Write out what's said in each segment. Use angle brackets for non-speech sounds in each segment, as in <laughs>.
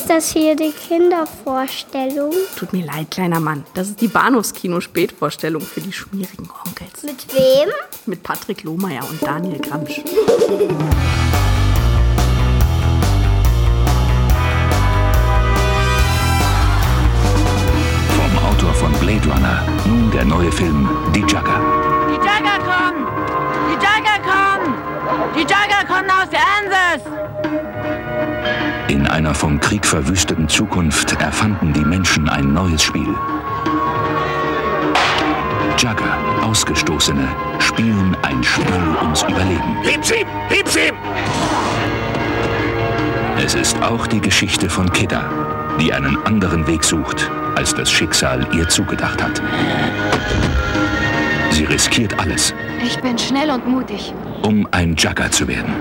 Ist das hier die Kindervorstellung? Tut mir leid, kleiner Mann. Das ist die Bahnhofskino-Spätvorstellung für die schmierigen Onkels. Mit wem? Mit Patrick Lohmeier und Daniel Gramsch. Vom Autor von Blade Runner. Nun der neue Film Die Jugger. Die Jagger kommen! Die Jagger kommen! Die Jagger kommen aus Kansas! In einer vom Krieg verwüsteten Zukunft erfanden die Menschen ein neues Spiel. Jugger, Ausgestoßene, spielen ein Spiel ums Überleben. Heb's ihm! Heb's ihm! Es ist auch die Geschichte von Kidda, die einen anderen Weg sucht, als das Schicksal ihr zugedacht hat. Sie riskiert alles, Ich bin schnell und mutig. um ein Jugger zu werden.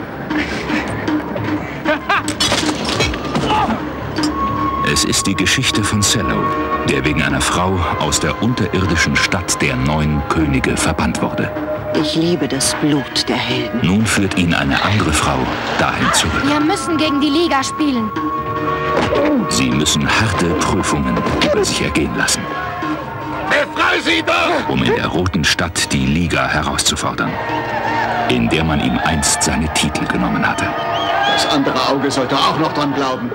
Es ist die Geschichte von Cello, der wegen einer Frau aus der unterirdischen Stadt der neun Könige verbannt wurde. Ich liebe das Blut der Helden. Nun führt ihn eine andere Frau dahin zurück. Wir müssen gegen die Liga spielen. Sie müssen harte Prüfungen über sich ergehen lassen, Befrei sie doch! um in der roten Stadt die Liga herauszufordern, in der man ihm einst seine Titel genommen hatte. Das andere Auge sollte auch noch dran glauben.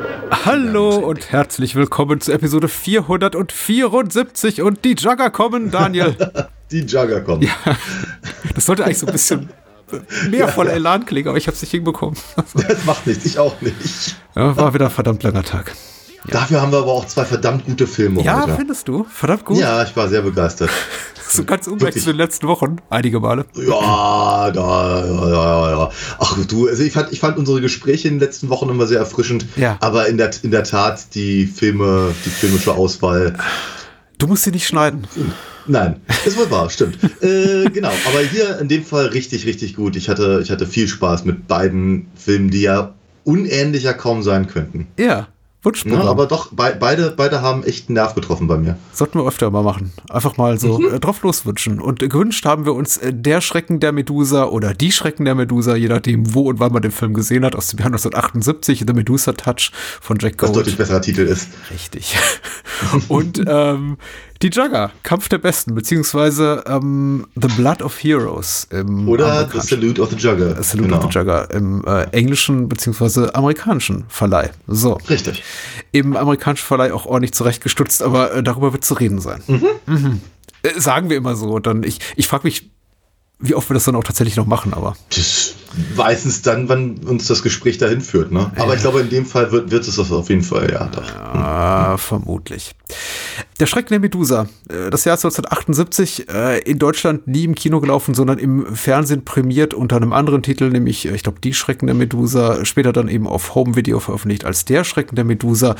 Hallo und herzlich willkommen zu Episode 474 und die Jugger kommen, Daniel. <laughs> Die Jugger kommen. Ja, das sollte eigentlich so ein bisschen <laughs> mehr voller Elan klingen, aber ich habe es nicht hinbekommen. Das macht nichts, ich auch nicht. Ja, war wieder ein verdammt langer Tag. Dafür haben wir aber auch zwei verdammt gute Filme Ja, heute. findest du? Verdammt gut. Ja, ich war sehr begeistert. <laughs> So ganz Wirklich. zu den letzten Wochen, einige Male. Ja, da, ja, ja, ja. Ach du, also ich fand, ich fand unsere Gespräche in den letzten Wochen immer sehr erfrischend. Ja. Aber in der, in der Tat, die Filme, die filmische Auswahl. Du musst sie nicht schneiden. Nein, ist wohl wahr, stimmt. äh, genau, aber hier in dem Fall richtig, richtig gut. Ich hatte, ich hatte viel Spaß mit beiden Filmen, die ja unähnlicher kaum sein könnten. Ja, Wunschprogramm. Ja, aber doch, bei, beide, beide haben echt einen Nerv getroffen bei mir. Sollten wir öfter mal machen. Einfach mal so Mhm. äh, drauf loswünschen. Und äh, gewünscht haben wir uns äh, der Schrecken der Medusa oder die Schrecken der Medusa, je nachdem, wo und wann man den Film gesehen hat, aus dem Jahr 1978, The Medusa Touch von Jack Was Gold. deutlich besserer Titel ist. Richtig. <laughs> und ähm, die Jugger, Kampf der Besten, beziehungsweise ähm, The Blood of Heroes im Oder The Salute of the Jugger. Salute Genau. of the Jugger im äh, englischen beziehungsweise amerikanischen Verleih. So. Richtig. Im amerikanischen Verleih auch ordentlich zurechtgestutzt, aber äh, darüber wird zu reden sein. Mhm. Äh, sagen wir immer so. Und dann, ich, ich frage mich, wie oft wir das dann auch tatsächlich noch machen, aber. Das meistens dann, wann uns das Gespräch dahin führt. Ne? Aber ich glaube, in dem Fall wird, wird es das auf jeden Fall, ja. Doch. Ah, vermutlich. Der Schrecken der Medusa. äh, Das Jahr 1978 äh, in Deutschland nie im Kino gelaufen, sondern im Fernsehen prämiert unter einem anderen Titel, nämlich, äh, ich glaube, Die Schrecken der Medusa. Später dann eben auf Home Video veröffentlicht als Der Schrecken der Medusa.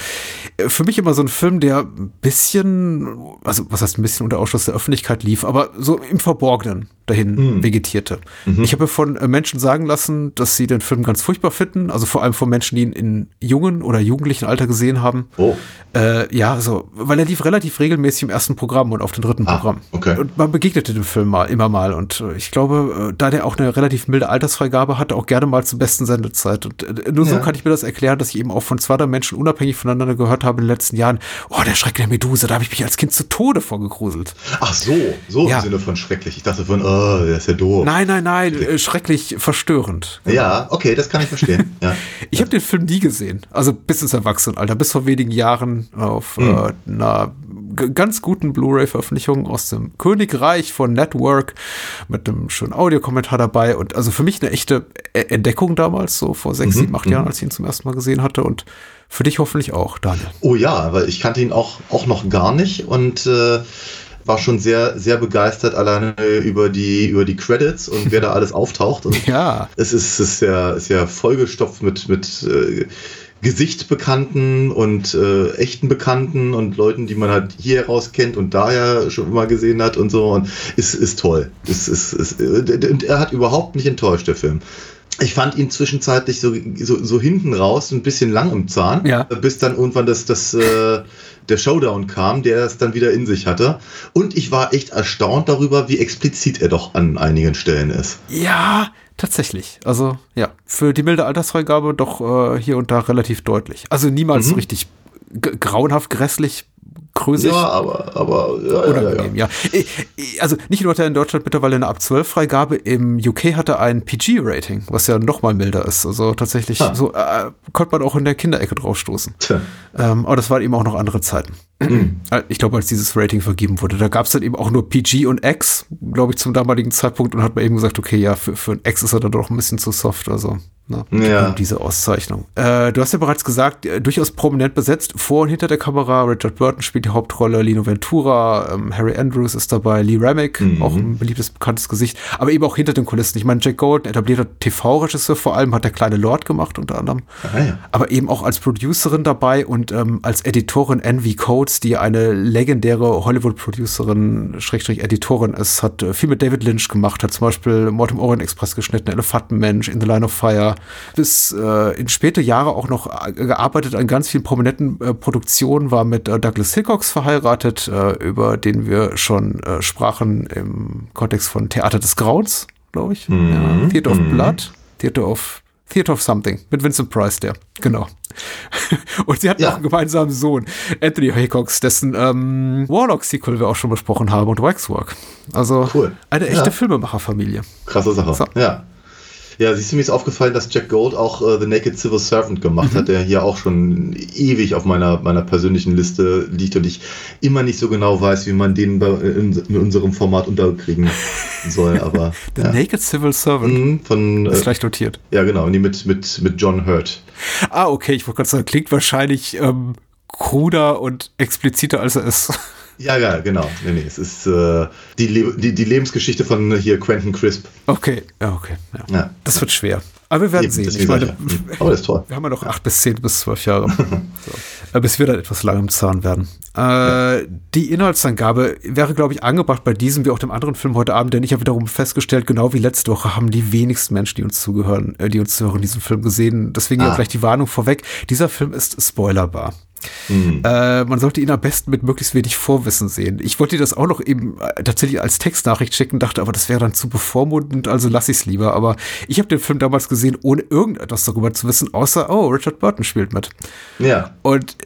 Für mich immer so ein Film, der ein bisschen, also was heißt ein bisschen unter Ausschluss der Öffentlichkeit lief, aber so im Verborgenen dahin vegetierte. Ich habe von Menschen sagen lassen, dass sie den Film ganz furchtbar finden, also vor allem von Menschen, die ihn in jungen oder jugendlichen Alter gesehen haben. Oh. Äh, ja, so, weil er lief relativ regelmäßig im ersten Programm und auf dem dritten Ah, Programm. okay. Und man begegnete dem Film mal, immer mal. Und äh, ich glaube, äh, da der auch eine relativ milde Altersfreigabe hatte, auch gerne mal zur besten Sendezeit. Und äh, nur so Ja. kann ich mir das erklären, dass ich eben auch von zwei drei Menschen unabhängig voneinander gehört habe in den letzten Jahren. Oh, der Schreck der Medusa, da habe ich mich als Kind zu Tode vorgegruselt. Ach so, so Ja. im Sinne von schrecklich. Ich dachte von, oh, der ist ja doof. Nein, nein, nein, äh, schrecklich verstörend. Ja, okay, das kann ich verstehen. Ja. <laughs> Ich habe den Film nie gesehen. Also bis ins Erwachsenenalter, bis vor wenigen Jahren auf Hm. äh, einer ganz guten Blu-ray-Veröffentlichung aus dem Königreich von Network mit einem schönen Audiokommentar dabei. Und also für mich eine echte E- Entdeckung damals, so vor Mhm, sechs, sieben, acht Jahren, als ich ihn zum ersten Mal gesehen hatte. Und für dich hoffentlich auch, Daniel. Oh ja, weil ich kannte ihn auch, auch noch gar nicht und äh, war schon sehr, sehr begeistert alleine über die, über die Credits und wer da alles auftaucht. Und <laughs> Ja. es ist, es ist ja, ist ja vollgestopft mit, mit äh, Gesichtbekannten und äh, echten Bekannten und Leuten, die man halt hier heraus kennt und daher schon immer gesehen hat und so. Und ist, ist toll. Ist, ist, ist, äh, und er hat überhaupt nicht enttäuscht, der Film. Ich fand ihn zwischenzeitlich so, so, so hinten raus, ein bisschen lang im Zahn, Ja. bis dann irgendwann das, das, äh, der Showdown kam, der es dann wieder in sich hatte. Und ich war echt erstaunt darüber, wie explizit er doch an einigen Stellen ist. Ja, Tatsächlich. Also ja, für die milde Altersfreigabe doch äh, hier und da relativ deutlich. Also niemals so richtig grauenhaft grässlich größig. Ja, aber, aber ja, ja, ja, Unangenehm, ja. I- I- Also nicht nur hat er in Deutschland mittlerweile eine ab 12 Freigabe, im UK hat er ein PG-Rating, was ja noch mal milder ist. Also tatsächlich, Ah. so äh, konnte man auch in der Kinderecke draufstoßen. Tja. Ähm, aber das waren eben auch noch andere Zeiten. Äh, <clears throat> Ich glaube, als dieses Rating vergeben wurde, da gab es dann eben auch nur PG und X, glaube ich, zum damaligen Zeitpunkt und hat man eben gesagt, okay, ja, für, für ein X ist er dann doch ein bisschen zu soft. Also, ne, Ja. diese Auszeichnung. Äh, du hast ja bereits gesagt, äh, durchaus prominent besetzt, vor und hinter der Kamera. Richard Burton spielt die Hauptrolle, Lino Ventura, ähm, Harry Andrews ist dabei, Lee Remick, auch ein beliebtes, bekanntes Gesicht, aber eben auch hinter den Kulissen. Ich meine, Jack Gold, ein etablierter TV-Regisseur, vor allem hat der kleine Lord gemacht, unter anderem Ah, ja. aber eben auch als Producerin dabei und ähm, als Editorin Envy Coates, die eine legendäre Hollywood-Producerin, Schrägstrich Editorin ist, hat äh, viel mit David Lynch gemacht, hat zum Beispiel Mord im Orient Express geschnitten, Elefantenmensch, In the Line of Fire, bis äh, in späte Jahre auch noch äh, gearbeitet an ganz vielen prominenten äh, Produktionen, war mit äh, Douglas Hickox verheiratet, äh, über den wir schon sprachen im Kontext von Theater des Grauens, glaube ich. Ja, Theater of Blood, Theater of Theater of Something mit Vincent Price, der, genau. <laughs> Und sie hatten Ja. auch einen gemeinsamen Sohn, Anthony Hickox, dessen ähm, Warlock-Sequel wir auch schon besprochen haben und Waxwork. Also Cool. eine echte Ja. Filmemacherfamilie. Krasse Sache. So. Ja. Ja, siehst du, mir ist aufgefallen, dass Jack Gold auch äh, The Naked Civil Servant gemacht Mhm. hat, der hier auch schon ewig auf meiner, meiner persönlichen Liste liegt und ich immer nicht so genau weiß, wie man den bei, in, in unserem Format unterkriegen soll. Aber <laughs> The ja. Naked Civil Servant. Mhm, von Ist äh, gleich notiert. ja genau, nee, mit, mit, mit John Hurt. Ah, okay, ich wollte gerade sagen, klingt wahrscheinlich ähm, kruder und expliziter, als er ist. Ja, ja, genau. Nee, nee, es ist äh, die, Le die, die Lebensgeschichte von hier Quentin Crisp. Okay, ja, okay. Ja. Ja. Das wird schwer. Aber wir werden Eben, sehen. Ich meine, ja. Mhm. Aber das ist toll. Wir haben ja noch acht bis zehn bis zwölf Jahre. <laughs> so. Äh, Bis wir dann etwas lang im Zahn werden. Äh, die Inhaltsangabe wäre, glaube ich, angebracht bei diesem wie auch dem anderen Film heute Abend, denn ich habe wiederum festgestellt, genau wie letzte Woche haben die wenigsten Menschen, die uns zugehören, äh, die uns zuhören, diesen Film gesehen. Deswegen ja Ah. gleich die Warnung vorweg. Dieser Film ist spoilerbar. Mhm. Äh, man sollte ihn am besten mit möglichst wenig Vorwissen sehen. Ich wollte das auch noch eben äh, tatsächlich als Textnachricht schicken, dachte aber, das wäre dann zu bevormundend, also lasse ich es lieber. Aber ich habe den Film damals gesehen, ohne irgendetwas darüber zu wissen, außer, oh, Richard Burton spielt mit. Ja. Und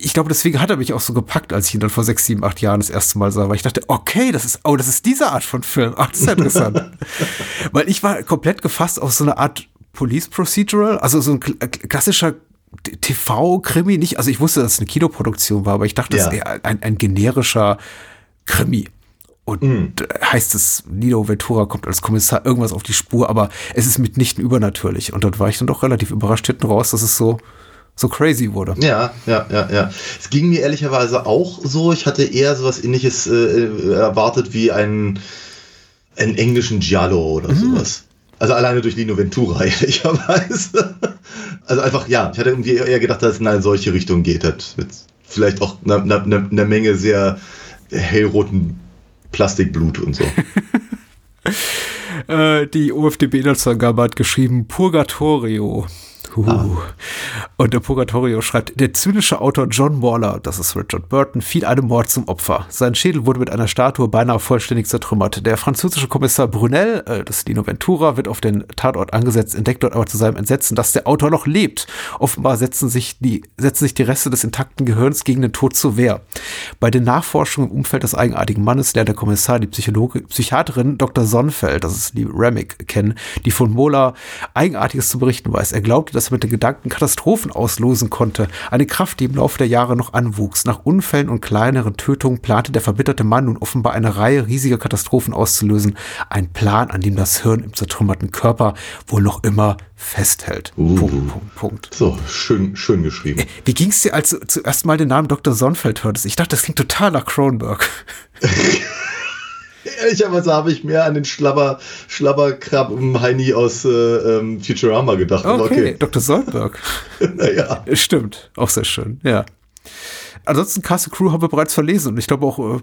ich glaube, deswegen hat er mich auch so gepackt, als ich ihn dann vor sechs, sieben, acht Jahren das erste Mal sah, weil ich dachte, okay, das ist, oh, das ist diese Art von Film. Ach, das ist ja interessant. <laughs> weil ich war komplett gefasst auf so eine Art Police Procedural, also so ein äh, klassischer TV-Krimi, nicht, also ich wusste, dass es eine Kinoproduktion war, aber ich dachte, das Ja. ist eher ein, ein generischer Krimi. Und äh, heißt es, Nino Ventura kommt als Kommissar irgendwas auf die Spur, aber es ist mitnichten übernatürlich. Und dann war ich dann doch relativ überrascht hinten raus, dass es so, so crazy wurde. Ja, ja, ja, ja. Es ging mir ehrlicherweise auch so. Ich hatte eher sowas ähnliches äh, erwartet wie einen, einen englischen Giallo oder Mhm. sowas. Also alleine durch Lino Ventura, <laughs> ehrlicherweise. Also einfach, ja, ich hatte irgendwie eher gedacht, dass es in eine solche Richtung geht. Hat mit vielleicht auch einer eine, eine, Menge sehr hellroten Plastikblut und so. <laughs> Äh, die OFDB-Inhaltsangabe hat geschrieben Purgatorio. Huhu. Und der Purgatorio schreibt, der zynische Autor John Waller, das ist Richard Burton, fiel einem Mord zum Opfer. Sein Schädel wurde mit einer Statue beinahe vollständig zertrümmert. Der französische Kommissar Brunel, äh, das ist Dino Ventura, wird auf den Tatort angesetzt, entdeckt dort aber zu seinem Entsetzen, dass der Autor noch lebt. Offenbar setzen sich die, setzen sich die Reste des intakten Gehirns gegen den Tod zur Wehr. Bei den Nachforschungen im Umfeld des eigenartigen Mannes lernt der Kommissar die Psychologe, Psychiaterin Dr. Sonnfeld, das ist die Remick, kennen, die von Mola Eigenartiges zu berichten weiß. Er glaubte, dass er mit den Gedanken Katastrophen auslösen konnte. Eine Kraft, die im Laufe der Jahre noch anwuchs. Nach Unfällen und kleineren Tötungen plante der verbitterte Mann nun offenbar eine Reihe riesiger Katastrophen auszulösen. Ein Plan, an dem das Hirn im zertrümmerten Körper wohl noch immer festhält. Uh. Punkt, Punkt, Punkt. So, schön, schön geschrieben. Wie ging es dir, als du zuerst mal den Namen Dr. Sonnfeld hörtest? Ich dachte, das klingt total nach Kronberg. <laughs> Ehrlicherweise habe ich mehr an den Schlabber, Schlabberkrabben Heini aus äh, ähm, Futurama gedacht. aber Okay, Dr. Sollberg. <laughs> naja. Stimmt, auch sehr schön, ja. Ansonsten Castle Crew haben wir bereits verlesen und ich glaube auch äh,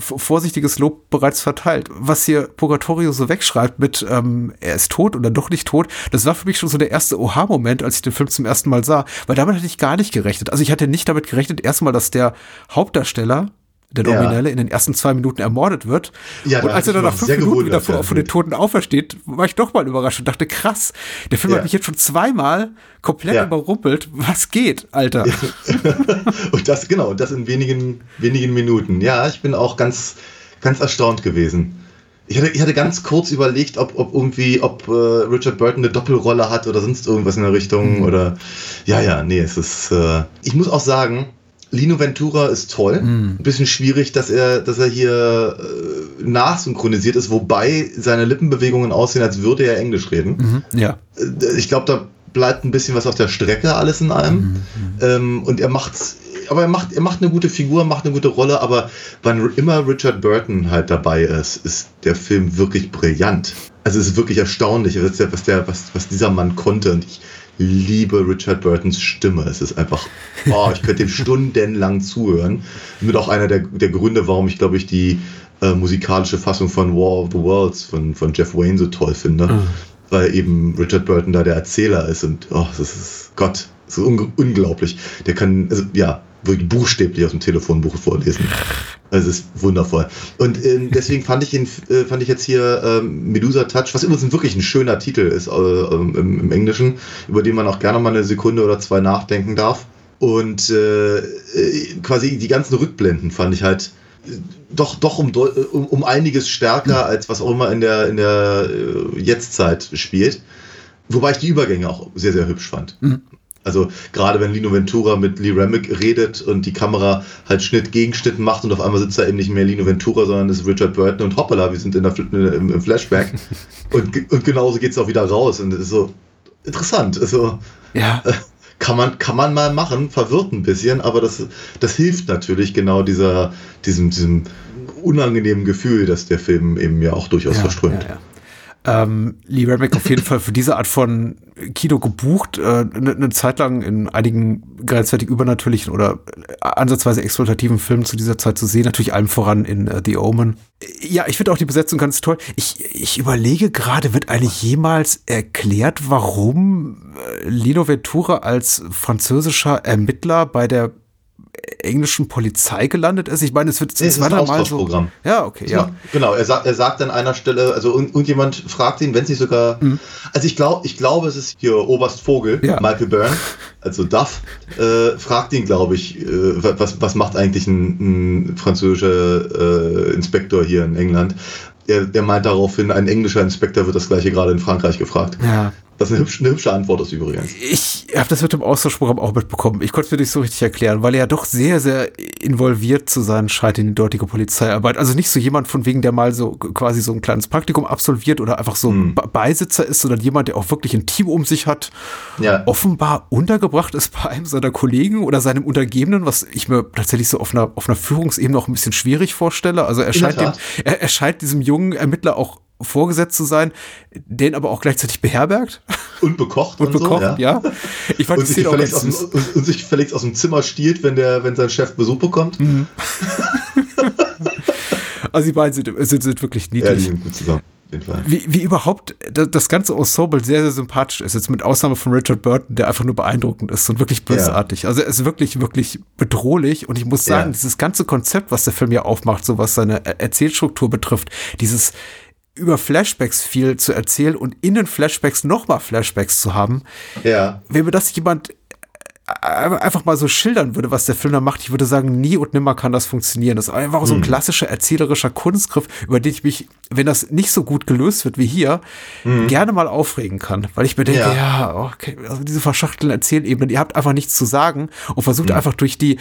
vorsichtiges Lob bereits verteilt. Was hier Purgatorio so wegschreibt mit ähm, er ist tot dann doch nicht tot, das war für mich schon so der erste Oha-Moment, als ich den Film zum ersten Mal sah, weil damit hatte ich gar nicht gerechnet. Also ich hatte nicht damit gerechnet, erstmal, dass der Hauptdarsteller der Nominelle, ja. in den ersten zwei Minuten ermordet wird. Ja, und als er dann nach fünf Minuten wieder von, von den Toten aufersteht, war ich doch mal überrascht und dachte, krass, der Film ja. hat mich jetzt schon zweimal komplett überrumpelt. Was geht, Alter? <laughs> und das, genau, das in wenigen, wenigen Minuten. Ja, ich bin auch ganz, ganz erstaunt gewesen. Ich hatte, ich hatte ganz kurz überlegt, ob, ob irgendwie, ob äh, Richard Burton eine Doppelrolle hat oder sonst irgendwas in der Richtung. Mhm. Oder ja, ja, nee, es ist. Äh, ich muss auch sagen, Lino Ventura ist toll. Mhm. Ein bisschen schwierig, dass er, dass er hier äh, nachsynchronisiert ist, wobei seine Lippenbewegungen aussehen, als würde er Englisch reden. Mhm. Ja. Äh, ich glaube, da bleibt ein bisschen was auf der Strecke, alles in allem. Mhm. Ähm, und er macht's aber er macht, er macht eine gute Figur, macht eine gute Rolle, aber wann immer Richard Burton halt dabei ist, ist der Film wirklich brillant. Also es ist wirklich erstaunlich, was, der, was, der, was, was dieser Mann konnte. Und ich liebe Richard Burtons Stimme. Es ist einfach, oh, ich könnte ihm stundenlang zuhören. Mit auch einer der, der Gründe, warum ich, glaube ich, die äh, musikalische Fassung von War of the Worlds von, von Jeff Wayne so toll finde. Mhm. Weil eben Richard Burton da der Erzähler ist und oh, das ist Gott, das ist un unglaublich. Der kann, also ja, wirklich buchstäblich aus dem Telefonbuch vorlesen. Also es ist wundervoll. Und äh, <laughs> deswegen fand ich ihn, äh, fand ich jetzt hier ähm, Medusa Touch, was übrigens wirklich ein schöner Titel ist äh, im, im, Englischen, über den man auch gerne mal eine Sekunde oder zwei nachdenken darf. Und äh, äh, quasi die ganzen Rückblenden fand ich halt äh, doch, doch um, um, um einiges stärker, als was auch immer in der, in der Jetztzeit spielt. Wobei ich die Übergänge auch sehr, sehr hübsch fand. Mhm. Also gerade wenn Lino Ventura mit Lee Remick redet und die Kamera halt Schnitt gegen Schnitt macht und auf einmal sitzt da eben nicht mehr Lino Ventura, sondern es ist Richard Burton und hoppala, wir sind in der, im, im Flashback. <laughs> und, und genauso geht es auch wieder raus. Und es ist so interessant. Also, ja. Äh, kann man, kann man mal machen, verwirrt ein bisschen, aber das, das hilft natürlich genau dieser, diesem, diesem unangenehmen Gefühl, das der Film eben ja auch durchaus ja, verströmt. Ja, ja ähm, Lee Remick auf jeden Fall für diese Art von Kino gebucht, äh, eine, eine Zeit lang in einigen grenzwertig übernatürlichen oder ansatzweise exploitativen Filmen zu dieser Zeit zu sehen, natürlich allem voran in uh, The Omen. Ja, ich finde auch die Besetzung ganz toll. Ich, ich überlege gerade, wird eigentlich jemals erklärt, warum äh, Lino Ventura als französischer Ermittler bei der englischen Polizei gelandet ist? Ich meine, es wird es ist ein mal so. Ja, okay, ja. Genau, er sagt, er sagt an einer Stelle, also irgendjemand fragt ihn, wenn sie sogar, mhm. also ich glaube, ich glaube, es ist hier Oberst Vogel, ja. Michael Byrne, also Duff, äh, fragt ihn, glaube ich, äh, was, was macht eigentlich ein, ein französischer äh, Inspektor hier in England? Er, der meint daraufhin, ein englischer Inspektor wird das gleiche gerade in Frankreich gefragt. Ja. Was eine hübsche, eine hübsche Antwort ist übrigens. Ich habe das mit dem Austauschprogramm auch mitbekommen. Ich konnte es mir nicht so richtig erklären, weil er ja doch sehr, sehr involviert zu sein scheint in die dortige Polizeiarbeit. Also nicht so jemand von wegen, der mal so quasi so ein kleines Praktikum absolviert oder einfach so hm. Beisitzer ist, sondern jemand, der auch wirklich ein Team um sich hat. Ja. Offenbar untergebracht ist bei einem seiner Kollegen oder seinem Untergebenen, was ich mir tatsächlich so auf einer, auf einer Führungsebene auch ein bisschen schwierig vorstelle. Also er scheint, dem, er, er scheint diesem jungen Ermittler auch vorgesetzt zu sein, den aber auch gleichzeitig beherbergt. Und bekocht. und, und bekocht, so, ja. ja. Ich fand und, sich auch aus dem, und, und, sich verlegt aus dem Zimmer stiehlt, wenn, der, wenn sein Chef Besuch bekommt. Mhm. <laughs> also die beiden sind, sind, sind wirklich niedlich. Ja, die sind gut zusammen. Wie, wie überhaupt das ganze Ensemble sehr, sehr sympathisch ist, jetzt mit Ausnahme von Richard Burton, der einfach nur beeindruckend ist und wirklich bösartig. Ja. Also er ist wirklich, wirklich bedrohlich und ich muss sagen, ja. dieses ganze Konzept, was der Film ja aufmacht, so was seine Erzählstruktur betrifft, dieses, über Flashbacks viel zu erzählen und in den Flashbacks nochmal Flashbacks zu haben. Ja. Wenn mir das jemand einfach mal so schildern würde, was der Film da macht, ich würde sagen, nie und nimmer kann das funktionieren. Das ist einfach so ein hm. klassischer erzählerischer Kunstgriff, über den ich mich, wenn das nicht so gut gelöst wird wie hier, hm. gerne mal aufregen kann. Weil ich mir denke, ja, ja okay, also diese verschachtelten Erzählebenen, ihr habt einfach nichts zu sagen und versucht hm. einfach durch die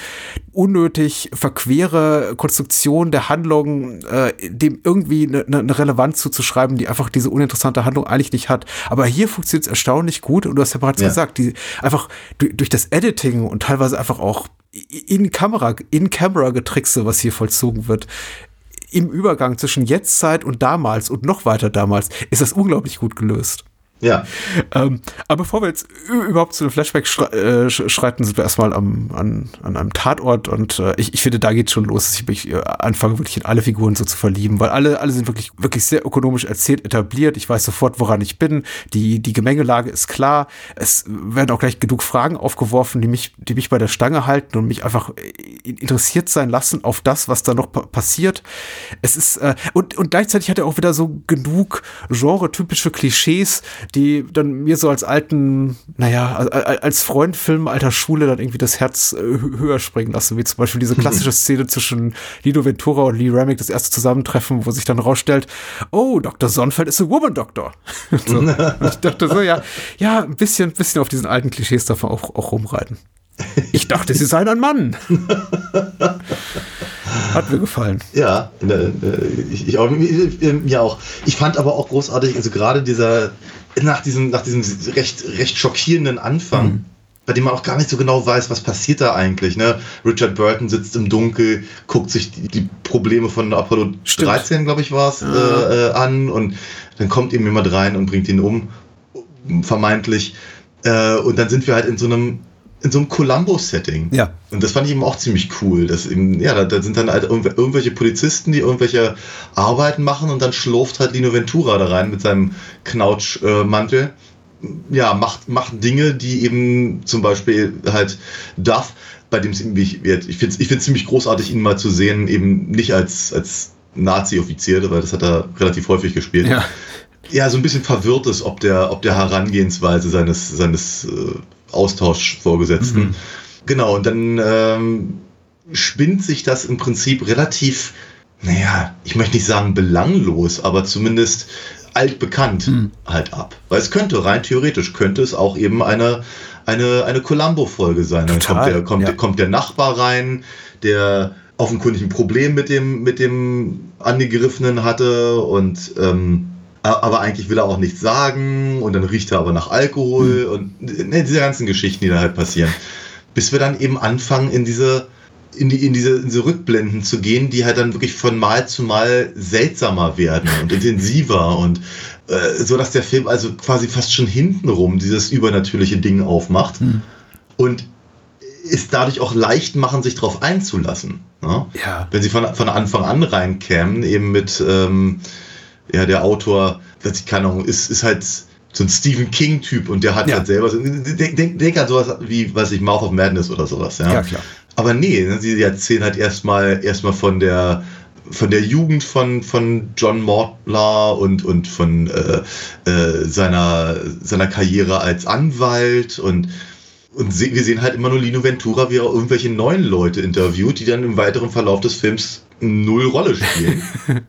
unnötig verquere Konstruktion der Handlung äh, dem irgendwie eine, eine Relevanz zuzuschreiben, die einfach diese uninteressante Handlung eigentlich nicht hat. Aber hier funktioniert es erstaunlich gut und du hast ja bereits ja. gesagt, die einfach durch, durch das Editing und teilweise einfach auch in Kamera, in Camera Getrickse, was hier vollzogen wird, im Übergang zwischen Jetztzeit und damals und noch weiter damals, ist das unglaublich gut gelöst. Ja. ähm, aber bevor wir jetzt überhaupt zu dem Flashback äh, schreiten, sind wir erstmal am, an, an einem Tatort und äh, ich, ich finde, da geht schon los, dass ich mich äh, anfange, wirklich in alle Figuren so zu verlieben, weil alle, alle sind wirklich, wirklich sehr ökonomisch erzählt, etabliert. Ich weiß sofort, woran ich bin. Die, die Gemengelage ist klar. Es werden auch gleich genug Fragen aufgeworfen, die mich, die mich bei der Stange halten und mich einfach äh, interessiert sein lassen auf das, was da noch passiert. Es ist, äh, und, und gleichzeitig hat er auch wieder so genug genre-typische Klischees, die dann mir so als alten, naja, als Freundfilm alter Schule dann irgendwie das Herz äh, höher springen lassen, wie zum Beispiel diese <laughs> klassische Szene zwischen Lido Ventura und Lee Remick, das erste Zusammentreffen, wo sich dann rausstellt, oh, Dr. Sonnenfeld ist ein Woman Doctor. <laughs> so. <laughs> ich dachte so, ja, ja, ein bisschen, bisschen auf diesen alten Klischees darf man auch, auch rumreiten. Ich dachte, sie seien ein Mann. Hat mir gefallen. Ja, ne, ich, ich auch, mir auch. Ich fand aber auch großartig, also gerade dieser, nach diesem, nach diesem recht, recht schockierenden Anfang, mhm. bei dem man auch gar nicht so genau weiß, was passiert da eigentlich. Ne? Richard Burton sitzt im Dunkel, guckt sich die, die Probleme von Apollo Stimmt. 13, glaube ich, war es, ja. äh, äh, an und dann kommt eben jemand rein und bringt ihn um, vermeintlich. Äh, und dann sind wir halt in so einem in so einem Columbo-Setting. Ja. Und das fand ich eben auch ziemlich cool. Dass eben, ja, da, da sind dann halt irgendwelche Polizisten, die irgendwelche Arbeiten machen und dann schlurft halt Lino Ventura da rein mit seinem Knautschmantel. Äh, ja, macht, macht Dinge, die eben zum Beispiel halt Duff, bei dem es irgendwie, ich finde es ich ziemlich großartig, ihn mal zu sehen, eben nicht als, als Nazi-Offizier, weil das hat er relativ häufig gespielt. Ja. Ja, so ein bisschen verwirrt ist, ob der, ob der Herangehensweise seines, seines äh, Austauschvorgesetzten. Mhm. Genau, und dann ähm, spinnt sich das im Prinzip relativ, naja, ich möchte nicht sagen belanglos, aber zumindest altbekannt mhm. halt ab. Weil es könnte, rein theoretisch, könnte es auch eben eine, eine, eine Columbo-Folge sein. Dann kommt der, kommt, ja. kommt der Nachbar rein, der offenkundig ein Problem mit dem, mit dem Angegriffenen hatte und ähm, aber eigentlich will er auch nichts sagen und dann riecht er aber nach Alkohol mhm. und ne, diese ganzen Geschichten, die da halt passieren. Bis wir dann eben anfangen, in diese, in, die, in, diese, in diese Rückblenden zu gehen, die halt dann wirklich von Mal zu Mal seltsamer werden und intensiver und äh, so, dass der Film also quasi fast schon hintenrum dieses übernatürliche Ding aufmacht mhm. und ist dadurch auch leicht machen, sich darauf einzulassen. Ne? Ja. Wenn sie von, von Anfang an reinkämen, eben mit ähm, ja, der Autor, dass ich keine Ahnung, ist, ist halt so ein Stephen King-Typ und der hat ja. halt selber, so, denk, denk, denk an sowas wie, weiß ich, Mouth of Madness oder sowas, ja. Ja, klar. Aber nee, ne, sie erzählen halt erstmal erstmal von der von der Jugend von, von John Mortler und, und von äh, äh, seiner, seiner Karriere als Anwalt und und wir sehen halt immer nur Lino Ventura, wie er irgendwelche neuen Leute interviewt, die dann im weiteren Verlauf des Films null Rolle spielen. <laughs>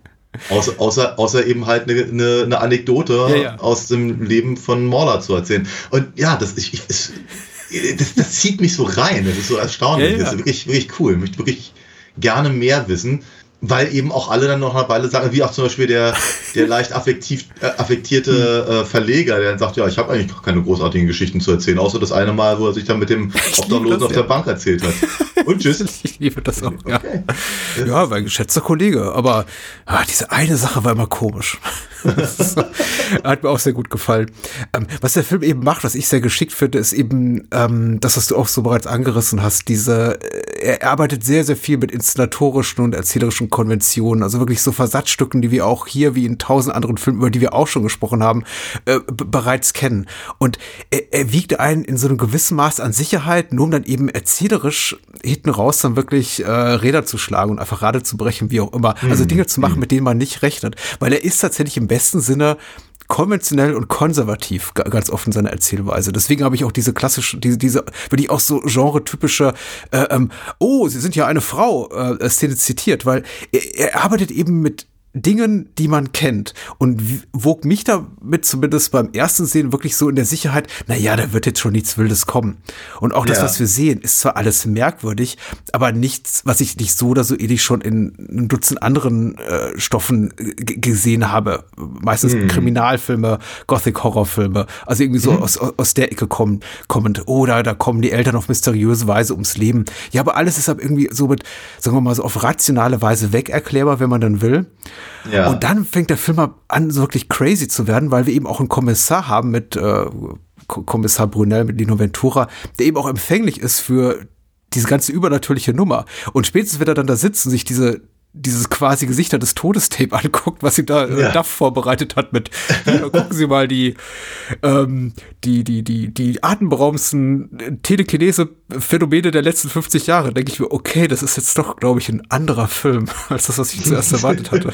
Außer, außer, außer eben halt eine, eine, eine Anekdote ja, ja. aus dem Leben von Morla zu erzählen. Und ja, das, ich, ich, das, das, zieht mich so rein. Das ist so erstaunlich. Ja, das ist wirklich, wirklich cool. Ich möchte wirklich gerne mehr wissen weil eben auch alle dann noch eine Weile sagen, wie auch zum Beispiel der, der <laughs> leicht affektiv, äh, affektierte hm. äh, Verleger, der dann sagt, ja, ich habe eigentlich keine großartigen Geschichten zu erzählen, außer das eine Mal, wo er sich dann mit dem <laughs> Obdachlosen auf der Bank erzählt hat. Und tschüss. <laughs> Ich liebe das auch, ja. Okay. Ja, war ein geschätzter Kollege, aber ah, diese eine Sache war immer komisch. hat mir auch sehr gut gefallen. Ähm, was der Film eben macht, was ich sehr geschickt finde, ist eben ähm, das, was du auch so bereits angerissen hast, diese, äh, er arbeitet sehr, sehr viel mit inszenatorischen und erzählerischen historischen Konventionen, also wirklich so Versatzstücken, die wir auch hier wie in tausend anderen Filmen, über die wir auch schon gesprochen haben, äh, bereits kennen. Und er, er wiegt einen in so einem gewissen Maß an Sicherheit, nur um dann eben erzählerisch hinten raus dann wirklich äh, Räder zu schlagen und einfach Rade zu brechen, wie auch immer. Also mhm. Dinge zu machen, mhm. mit denen man nicht rechnet. Weil er ist tatsächlich im besten Sinne konventionell und konservativ ganz offen seine Erzählweise. Deswegen habe ich auch diese klassische, diese, diese wirklich auch so genre-typische, äh, ähm, oh, sie sind ja eine Frau, äh, Szene zitiert, weil er, er arbeitet eben mit Dingen, die man kennt und wog mich damit zumindest beim ersten Sehen wirklich so in der Sicherheit, na ja, da wird jetzt schon nichts Wildes kommen. Und auch das, ja. was wir sehen, ist zwar alles merkwürdig, aber nichts, was ich nicht so oder so ähnlich schon in einem Dutzend anderen äh, Stoffen gesehen habe. Meistens mhm. Kriminalfilme, Gothic-Horrorfilme, also irgendwie so mhm. aus, aus der Ecke kommen, kommend. Oder da kommen die Eltern auf mysteriöse Weise ums Leben. Ja, aber alles ist aber irgendwie so mit, sagen wir mal so auf rationale Weise weg erklärbar, wenn man dann will. Ja. Und dann fängt der Film an, so wirklich crazy zu werden, weil wir eben auch einen Kommissar haben mit äh, Kommissar Brunel, mit Lino Ventura, der eben auch empfänglich ist für diese ganze übernatürliche Nummer. Und spätestens, wenn er dann da sitzt und sich diese dieses quasi Gesichter des Todestape anguckt, was ihm da äh, ja. Duff vorbereitet hat mit, hier, <laughs> gucken Sie mal die, ähm, die, die, die, die atemberaubendsten Telekinese-Phänomene der letzten 50 Jahre, denke ich mir, okay, das ist jetzt doch, glaube ich, ein anderer Film, <laughs> als das, was ich zuerst erwartet hatte.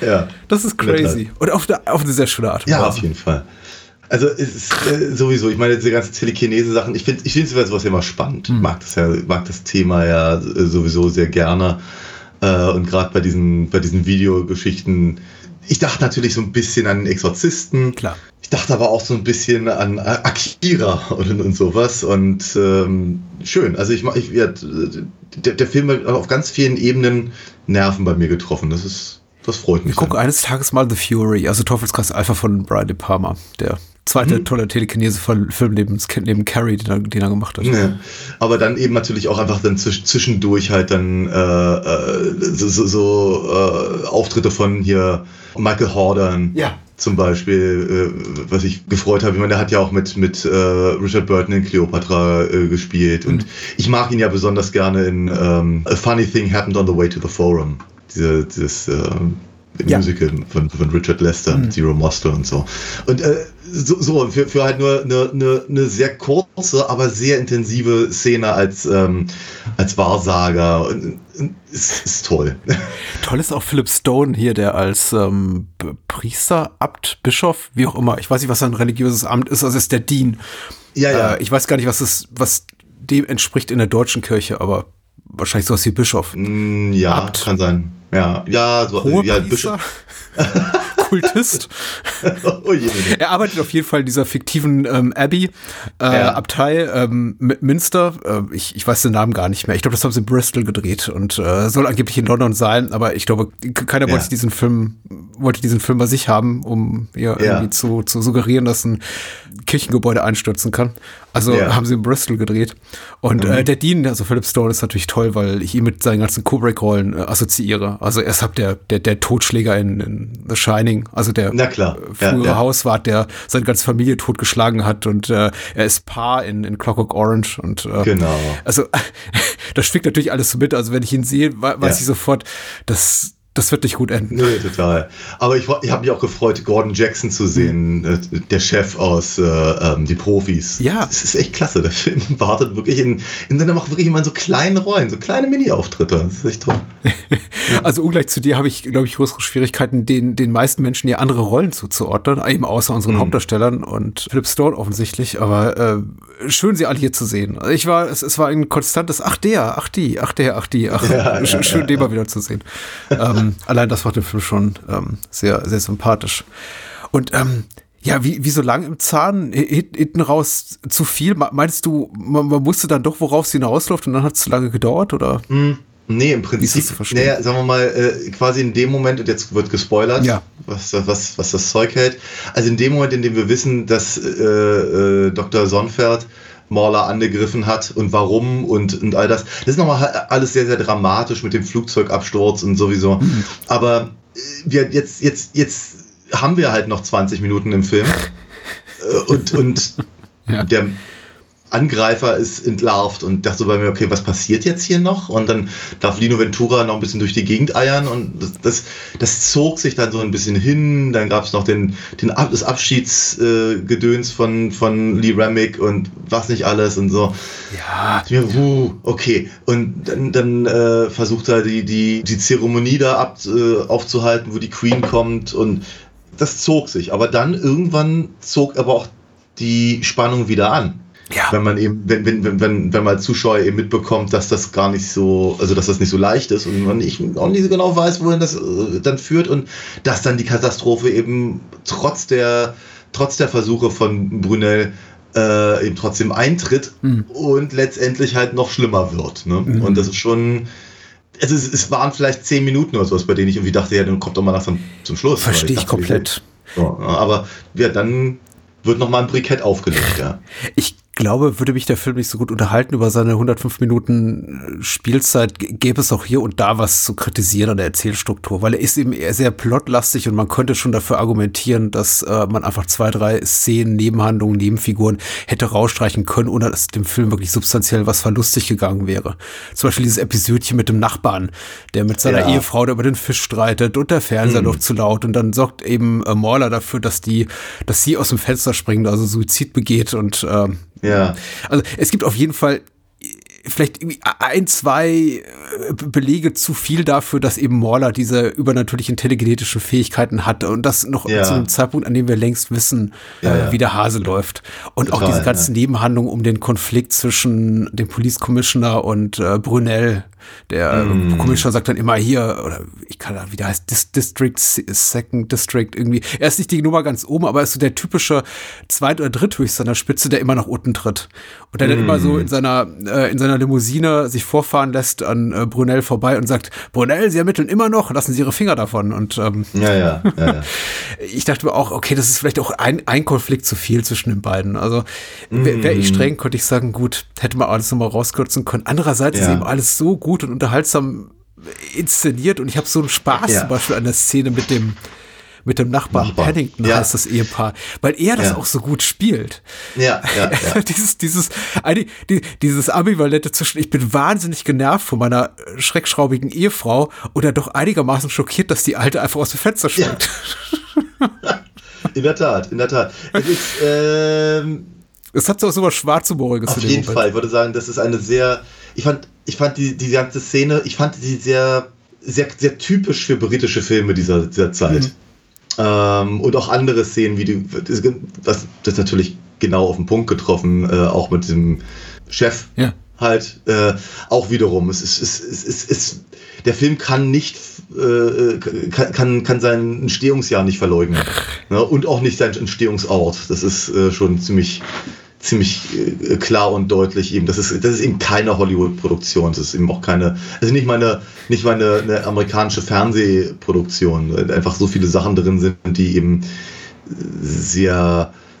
ja. Das ist crazy. Und auf eine, auf eine sehr schöne Art und Weise. Ja, auf jeden Fall. Also es ist äh, sowieso, ich meine, diese ganzen Telekinese-Sachen, ich finde ich finde sowas ja immer spannend. Ich mag das ja, mag das Thema ja äh, sowieso sehr gerne. Äh, und gerade bei diesen, bei diesen Videogeschichten, ich dachte natürlich so ein bisschen an Exorzisten. Klar. Ich dachte aber auch so ein bisschen an Akira <laughs> und, und sowas. Und ähm, schön. Also ich, ich ja, der, der Film hat auf ganz vielen Ebenen Nerven bei mir getroffen. Das ist, das freut mich. Ich gucke eines Tages mal The Fury, also Teufelskreis Alpha von Brian De Palma, der zweite mhm. tolle Telekinese-Film neben, neben Carrie, den er, den er gemacht hat. Ja. Aber dann eben natürlich auch einfach dann zwischendurch halt dann äh, äh, so, so, äh, Auftritte von hier Michael Hordern. Ja. Zum Beispiel, äh, was ich gefreut habe. Ich meine, der hat ja auch mit, mit äh, Richard Burton in Cleopatra äh, gespielt. Mhm. Und ich mag ihn ja besonders gerne in ähm, A Funny Thing Happened on the Way to the Forum. Diese, dieses ja. Musical von, von Richard Lester, mhm. Zero Monster und so. Und äh, so, so für, für halt nur eine, eine, eine sehr kurze, aber sehr intensive Szene als, ähm, als Wahrsager. Und, und ist, ist toll. <laughs> Toll ist auch Philip Stone hier, der als ähm, Priester, Abt, Bischof, wie auch immer, ich weiß nicht, was sein religiöses Amt ist, also ist der Dean. Ja, ja. Äh, ich weiß gar nicht, was es, was dem entspricht in der deutschen Kirche, aber wahrscheinlich sowas wie Bischof. Mm, ja, Abt. kann sein. Ja, ja, so, ja, Bischof. <laughs> <laughs> Kultist. oh je, er arbeitet auf jeden Fall in dieser fiktiven ähm, Abbey, äh, ja. Abtei ähm, Münster. Äh, ich, ich weiß den Namen gar nicht mehr. Ich glaube, das haben sie in Bristol gedreht und äh, soll angeblich in London sein, aber ich glaube, keiner ja. wollte diesen Film, wollte diesen Film bei sich haben, um ja, irgendwie zu, zu suggerieren, dass ein Kirchengebäude einstürzen kann. Also ja. haben sie in Bristol gedreht. Und äh, mhm. äh, der Dean, also Philip Stone, ist natürlich toll, weil ich ihn mit seinen ganzen Kubrick-Rollen äh, assoziiere. Also er ist halt der, der, der Totschläger in, in The Shining, also der Na klar. Äh, frühere ja, ja. Hauswart, der seine ganze Familie totgeschlagen hat und äh, er ist Paar in, in Clockwork Orange und äh, genau. Also <laughs> das schwingt natürlich alles so mit. Also wenn ich ihn sehe, weiß ich sofort, dass das wird nicht gut enden. Nee, total. Aber ich, ich habe mich auch gefreut, Gordon Jackson zu sehen, mhm. der Chef aus äh, ähm, Die Profis. Ja. Das ist echt klasse. Der Film wartet wirklich in, in seiner macht wirklich immer in so kleinen Rollen, so kleine Mini-Auftritte. Das ist echt toll. <laughs> also ungleich zu dir habe ich, glaube ich, größere Schwierigkeiten, den, den meisten Menschen ja andere Rollen zuzuordnen, eben außer unseren mhm. Hauptdarstellern und Philip Stone offensichtlich. Aber äh, schön, sie alle hier zu sehen. Also ich war, es, es war ein konstantes, ach der, ach die, ach der, ach die, ach, ja, schön, ja, ja, den mal wieder zu sehen. ähm, ähm, allein das macht den Film schon ähm, sehr, sehr sympathisch. Und ähm, ja, wie, wie so lang im Zahn, hinten raus zu viel? Meinst du, man, man musste dann doch, worauf es hinausläuft und dann hat es zu lange gedauert, oder? Mm, nee, im Prinzip, naja, sagen wir mal, äh, quasi in dem Moment, und jetzt wird gespoilert, ja. was, was, was das Zeug hält, also in dem Moment, in dem wir wissen, dass äh, äh, Dr. Sonnenfeld Mauler angegriffen hat und warum und, und all das. Das ist nochmal alles sehr, sehr dramatisch mit dem Flugzeugabsturz und sowieso. Mhm. Aber äh, wir jetzt, jetzt, jetzt haben wir halt noch 20 Minuten im Film. <laughs> Äh, und, und ja. der Angreifer ist entlarvt und dachte so bei mir, okay, was passiert jetzt hier noch? Und dann darf Lino Ventura noch ein bisschen durch die Gegend eiern und das, das, das zog sich dann so ein bisschen hin. Dann gab es noch den, den Ab das Abschiedsgedöns äh, von, von Lee Remick und was nicht alles und so. Ja. uh, okay. Und dann, dann äh, versucht er die, die, die Zeremonie da ab, äh, aufzuhalten, wo die Queen kommt und das zog sich. Aber dann irgendwann zog aber auch die Spannung wieder an. Ja. Wenn man eben, wenn, wenn, wenn, wenn man als Zuschauer eben mitbekommt, dass das gar nicht so, also dass das nicht so leicht ist und man nicht, auch nicht so genau weiß, wohin das äh, dann führt und dass dann die Katastrophe eben trotz der, trotz der Versuche von Brunel äh, eben trotzdem eintritt mhm. und letztendlich halt noch schlimmer wird. Ne? Mhm. Und das ist schon, also es, es, waren vielleicht zehn Minuten oder sowas, bei denen ich irgendwie dachte, ja, dann kommt doch mal nach zum, zum Schluss. Verstehe ich, ich komplett. So, aber ja, dann wird nochmal ein Brikett aufgelegt, ja. Ich glaube, würde mich der Film nicht so gut unterhalten über seine 105 Minuten äh, Spielzeit, gäbe es auch hier und da was zu kritisieren an der Erzählstruktur, weil er ist eben eher sehr plotlastig und man könnte schon dafür argumentieren, dass äh, man einfach zwei, drei Szenen, Nebenhandlungen, Nebenfiguren hätte rausstreichen können, ohne dass dem Film wirklich substanziell was verlustig gegangen wäre. Zum Beispiel dieses Episodchen mit dem Nachbarn, der mit seiner ja. Ehefrau über den Fisch streitet und der Fernseher mhm. zu laut und dann sorgt eben äh, Morler dafür, dass die, dass sie aus dem Fenster springt, also Suizid begeht und äh, ja. Also es gibt auf jeden Fall vielleicht irgendwie ein, zwei äh, Belege zu viel dafür, dass eben Morla diese übernatürlichen telegenetischen Fähigkeiten hatte und das noch ja. zu einem Zeitpunkt, an dem wir längst wissen, ja, ja. wie der Hase läuft. Und Total, auch diese ganzen Nebenhandlungen um den Konflikt zwischen dem Police Commissioner und äh, Brunel, der mm. Commissioner sagt dann immer hier, oder ich kann da, wie der heißt, Dis District, Second District irgendwie. Er ist nicht die Nummer ganz oben, aber er ist so der typische Zweit- oder Dritthöchste an der Spitze, der immer nach unten tritt. Und der mm. dann immer so in seiner, äh, in seiner Limousine sich vorfahren lässt an äh, Brunel vorbei und sagt, Brunel, Sie ermitteln immer noch, lassen Sie Ihre Finger davon. Und ähm, ja, ja, ja, ja. <laughs> ich dachte mir auch, okay, das ist vielleicht auch ein, ein Konflikt zu viel zwischen den beiden. Also mm. wäre ich streng, könnte ich sagen, gut, hätte man alles nochmal rauskürzen können. Andererseits ja. ist eben alles so gut gut und unterhaltsam inszeniert und ich habe so einen Spaß ja. zum Beispiel an der Szene mit dem mit dem Nachbarn Nachbar. Paddington ja. heißt das Ehepaar, weil er das ja. auch so gut spielt. Ja, ja, ja. <laughs> dieses, dieses, dieses Ambivalente zwischen, ich bin wahnsinnig genervt von meiner schreckschraubigen Ehefrau oder doch einigermaßen schockiert, dass die Alte einfach aus dem Fenster springt. <laughs> In der Tat, in der Tat. Es ist, ähm, es hat so was Schwarzhumoriges. Auf jeden. Fall. Ich würde sagen, das ist eine sehr, ich fand, ich fand die, die ganze Szene, ich fand sie sehr, sehr, sehr typisch für britische Filme dieser, dieser Zeit. Mhm. Ähm, und auch andere Szenen, wie die, das, das, natürlich genau auf den Punkt getroffen, äh, auch mit dem Chef. Ja. Halt, äh, auch wiederum. Es ist, es, es, es, es, der Film kann nicht, äh, kann, kann, kann sein Entstehungsjahr nicht verleugnen. ne? Und auch nicht sein Entstehungsort. Das ist äh, schon ziemlich, ziemlich äh, klar und deutlich eben. Das ist, das ist eben keine Hollywood-Produktion. Das ist eben auch keine, also nicht meine, nicht meine eine amerikanische Fernsehproduktion. Einfach so viele Sachen drin sind, die eben sehr äh,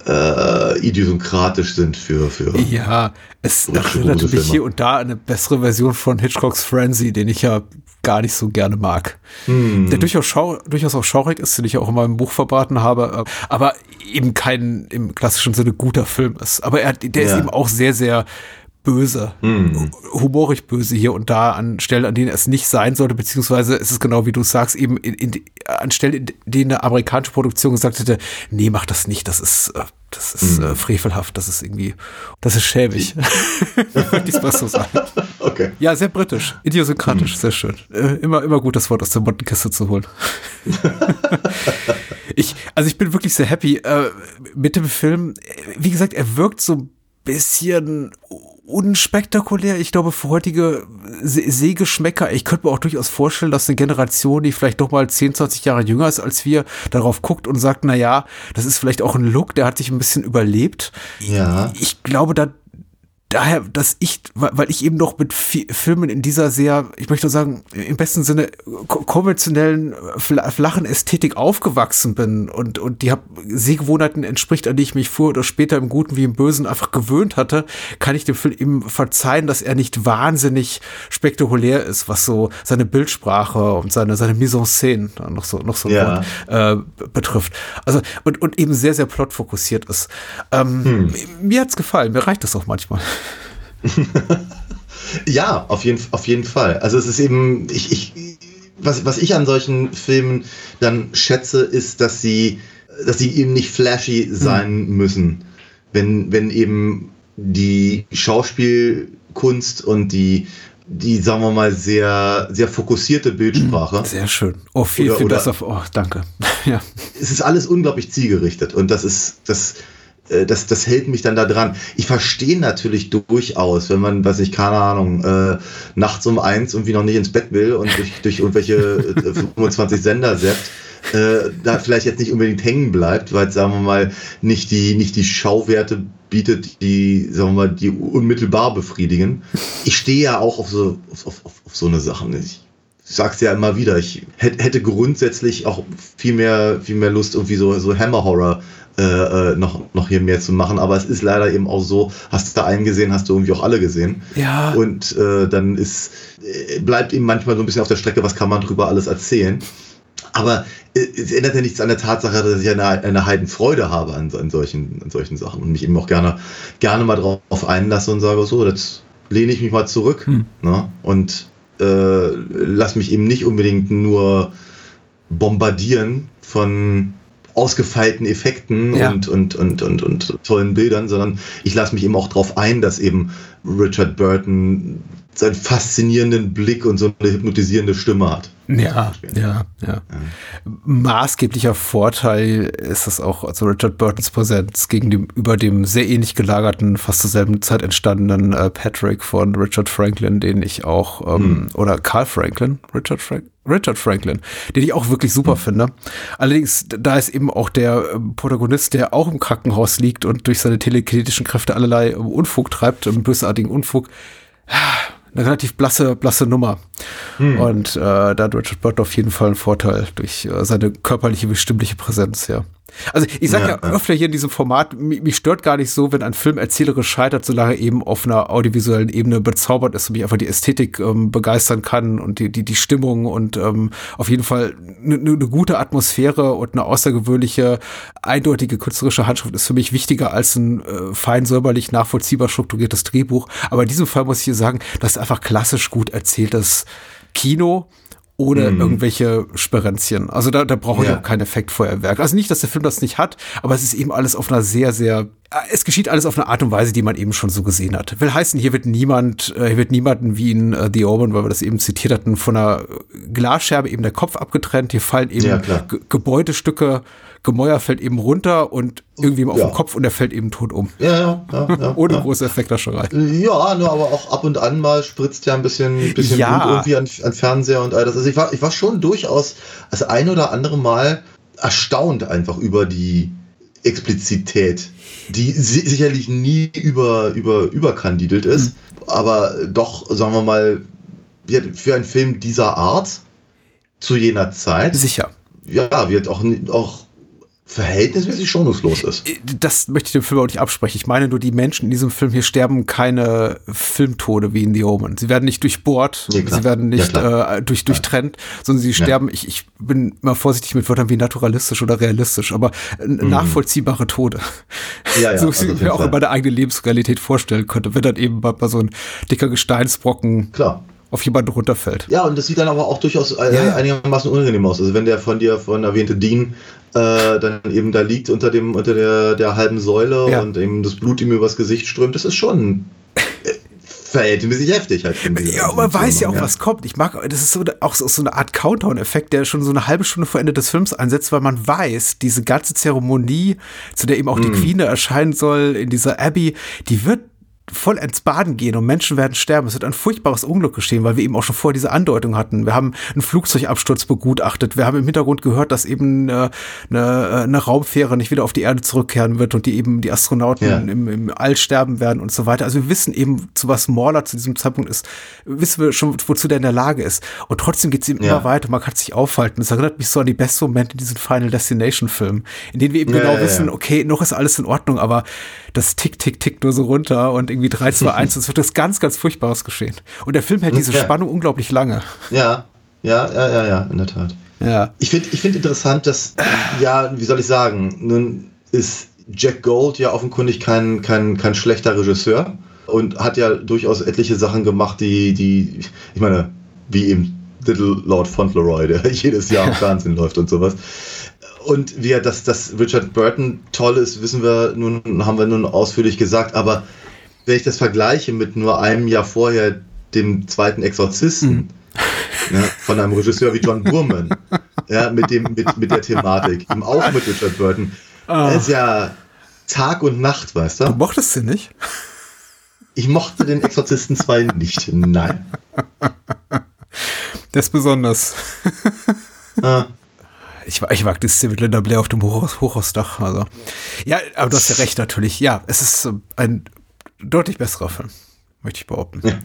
idiosynkratisch sind für, für Ja, es erinnert natürlich hier und da eine bessere Version von Hitchcocks Frenzy, den ich ja gar nicht so gerne mag. Hm. Der durchaus, durchaus auch schaurig ist, den ich auch in meinem Buch verbraten habe, aber eben kein im klassischen Sinne guter Film ist. Aber er, der ja. ist eben auch sehr, sehr böse, mm. humorig böse hier und da an Stellen, an denen es nicht sein sollte, beziehungsweise ist es genau wie du sagst, eben in, in, an Stellen, in denen eine amerikanische Produktion gesagt hätte, nee, mach das nicht, das ist, äh, das ist mm. äh, frevelhaft, das ist irgendwie, das ist schäbig. Würde ich mal so sagen. <laughs> Okay. Ja, sehr britisch, idiosynkratisch, mm. sehr schön. Äh, immer, immer gut, das Wort aus der Mottenkiste zu holen. <laughs> ich, also ich bin wirklich sehr happy äh, mit dem Film. Wie gesagt, er wirkt so bisschen unspektakulär. Ich glaube, für heutige Sehgeschmäcker, ich könnte mir auch durchaus vorstellen, dass eine Generation, die vielleicht doch mal 10, 20 Jahre jünger ist als wir, darauf guckt und sagt, na ja, das ist vielleicht auch ein Look, der hat sich ein bisschen überlebt. Ja. Ich glaube, da daher, dass ich, weil ich eben noch mit Filmen in dieser sehr, ich möchte sagen, im besten Sinne konventionellen, flachen Ästhetik aufgewachsen bin und, und die Sehgewohnheiten entspricht, an die ich mich früher oder später im Guten wie im Bösen einfach gewöhnt hatte, kann ich dem Film eben verzeihen, dass er nicht wahnsinnig spektakulär ist, was so seine Bildsprache und seine, seine Mise en scène, noch so, noch so ja. Wort, äh, betrifft. Also, und, und eben sehr, sehr plotfokussiert ist. Ähm, hm. Mir hat's gefallen, mir reicht das auch manchmal. <laughs> ja, auf jeden, auf jeden Fall. Also es ist eben, ich, ich, was, was ich an solchen Filmen dann schätze, ist, dass sie, dass sie eben nicht flashy sein mhm. müssen. Wenn, wenn eben die Schauspielkunst und die, die, sagen wir mal, sehr, sehr fokussierte Bildsprache. Sehr schön. Oh, viel, oder, viel besser. Oh, danke. <laughs> ja. Es ist alles unglaublich zielgerichtet und das ist, das, das, das hält mich dann da dran. Ich verstehe natürlich durchaus, wenn man, weiß ich, keine Ahnung, äh, nachts um eins irgendwie noch nicht ins Bett will und durch, durch irgendwelche äh, 25 Sender setzt, äh, da vielleicht jetzt nicht unbedingt hängen bleibt, weil sagen wir mal nicht die nicht die Schauwerte bietet, die sagen wir mal die unmittelbar befriedigen. Ich stehe ja auch auf so auf, auf, auf so eine Sache nicht. sag's ja immer wieder, ich hätte grundsätzlich auch viel mehr, viel mehr Lust, irgendwie so, so Hammer-Horror äh, äh, noch, noch hier mehr zu machen. Aber es ist leider eben auch so, hast du da einen gesehen, hast du irgendwie auch alle gesehen. Ja. Und äh, dann ist, äh, bleibt ihm manchmal so ein bisschen auf der Strecke, was kann man drüber alles erzählen. Aber äh, es ändert ja nichts an der Tatsache, dass ich eine, eine Heidenfreude habe an, an, solchen, an solchen Sachen und mich eben auch gerne, gerne mal drauf einlasse und sage, so, jetzt lehne ich mich mal zurück hm. ne? und äh, lass mich eben nicht unbedingt nur bombardieren von ausgefeilten Effekten ja. und, und, und, und, und tollen Bildern, sondern ich lasse mich eben auch darauf ein, dass eben Richard Burton seinen faszinierenden Blick und so eine hypnotisierende Stimme hat. Ja, ja, ja, ja. Maßgeblicher Vorteil ist es auch, also Richard Burtons Präsenz gegenüber dem sehr ähnlich gelagerten, fast zur selben Zeit entstandenen äh, Patrick von Richard Franklin, den ich auch, ähm, hm. oder Carl Franklin, Richard Franklin, Richard Franklin, den ich auch wirklich super hm. finde. Allerdings, da ist eben auch der ähm, Protagonist, der auch im Krankenhaus liegt und durch seine telekinetischen Kräfte allerlei ähm, Unfug treibt, einen bösartigen Unfug eine relativ blasse, blasse Nummer. Hm. Und äh, da hat Richard Burton auf jeden Fall einen Vorteil durch äh, seine körperliche wie stimmliche Präsenz, ja. Also ich sage ja, ja, öfter hier in diesem Format, mich, mich, stört gar nicht so, wenn ein Film erzählerisch scheitert, solange er eben auf einer audiovisuellen Ebene bezaubert ist und mich einfach die Ästhetik ähm, begeistern kann und die, die, die Stimmung und ähm, auf jeden Fall eine ne, ne gute Atmosphäre und eine außergewöhnliche, eindeutige künstlerische Handschrift ist für mich wichtiger als ein äh, fein säuberlich nachvollziehbar strukturiertes Drehbuch. Aber in diesem Fall muss ich hier sagen, das ist einfach klassisch gut erzähltes Kino ohne mhm. irgendwelche Sperenzien. Also da, da brauche ich ja. auch kein Effektfeuerwerk. Also nicht, dass der Film das nicht hat, aber es ist eben alles auf einer sehr, sehr, es geschieht alles auf eine Art und Weise, die man eben schon so gesehen hat. Will heißen, hier wird niemand, äh, hier wird niemanden wie in uh, The Omen, weil wir das eben zitiert hatten, von einer Glasscherbe eben der Kopf abgetrennt. Hier fallen eben ja, Gebäudestücke Gemäuer fällt eben runter und irgendwie auf ja. den Kopf und er fällt eben tot um. Ja, ja, ja. <laughs> ja Ohne große Effektascherei. Ja, nur aber auch ab und an mal spritzt ja ein bisschen, bisschen ja. Blut irgendwie an, an Fernseher und all das. Also ich war, ich war schon durchaus das ein oder andere Mal erstaunt einfach über die Explizität, die si sicherlich nie über, über, überkandidelt ist, mhm. aber doch, sagen wir mal, für einen Film dieser Art zu jener Zeit. Sicher. Ja, wird auch, auch verhältnismäßig schonungslos ist. Äh, das möchte ich dem Film auch nicht absprechen. Ich meine nur, die Menschen in diesem Film hier sterben keine Filmtode wie in The Omen. Sie werden nicht durchbohrt, nee, sie werden nicht ja, äh, durch, durchtrennt, sondern sie sterben, ja. ich, ich bin mal vorsichtig mit Wörtern wie naturalistisch oder realistisch, aber mhm. nachvollziehbare Tode. Ja, ja, <laughs> so also ich mir auch in meiner eigenen Lebensrealität vorstellen könnte, wenn dann eben mal so ein dicker Gesteinsbrocken Klar auf jemanden runterfällt. Ja, und das sieht dann aber auch durchaus äh, ja. einigermaßen unangenehm aus. Also wenn der von dir von erwähnte Dean äh, dann eben da liegt unter dem unter der, der halben Säule ja. und eben das Blut ihm übers Gesicht strömt, das ist schon äh, verhältnismäßig heftig halt. Ja, aber man weiß ja auch, ja. was kommt. Ich mag, das ist so, auch so, so eine Art Countdown-Effekt, der schon so eine halbe Stunde vor Ende des Films einsetzt, weil man weiß, diese ganze Zeremonie, zu der eben auch mm. die Queen erscheinen soll, in dieser Abbey, die wird voll ins Baden gehen und Menschen werden sterben. Es wird ein furchtbares Unglück geschehen, weil wir eben auch schon vorher diese Andeutung hatten. Wir haben einen Flugzeugabsturz begutachtet. Wir haben im Hintergrund gehört, dass eben eine, eine, eine Raumfähre nicht wieder auf die Erde zurückkehren wird und die eben die Astronauten ja. im, im All sterben werden und so weiter. Also wir wissen eben, zu was Morla zu diesem Zeitpunkt ist, wissen wir schon, wozu der in der Lage ist. Und trotzdem geht es eben ja. immer weiter. Man kann sich aufhalten. Das erinnert mich so an die besten Momente in diesen Final Destination Filmen, in denen wir eben ja, genau wissen, okay, noch ist alles in Ordnung, aber das tick, tick, tick nur so runter und irgendwie 3, 2, 1, es wird das ganz, ganz Furchtbares geschehen. Und der Film hält diese ja. Spannung unglaublich lange. Ja, ja, ja, ja, ja, in der Tat. Ja. Ich finde ich find interessant, dass, ja, wie soll ich sagen, nun ist Jack Gold ja offenkundig kein, kein, kein schlechter Regisseur und hat ja durchaus etliche Sachen gemacht, die, die, ich meine, wie eben Little Lord Fauntleroy, der <laughs> jedes Jahr im Fernsehen läuft und sowas. Und wie er, dass, dass Richard Burton toll ist, wissen wir nun, haben wir nun ausführlich gesagt, aber wenn ich das vergleiche mit nur einem Jahr vorher dem zweiten Exorzisten, mhm. ja, von einem Regisseur wie John Burman, ja, mit, dem, mit, mit der Thematik, eben auch mit Richard Burton, oh. ist ja Tag und Nacht, weißt du? Du mochtest sie nicht? Ich mochte den Exorzisten 2 nicht, nein. Der ist besonders. ah. Ich, ich mag die Szene mit Linda Blair auf dem Hochhaus, Hochhausdach. Also. Ja, aber du hast ja recht natürlich. Ja, es ist ein deutlich besserer Film. möchte ich behaupten. Ja.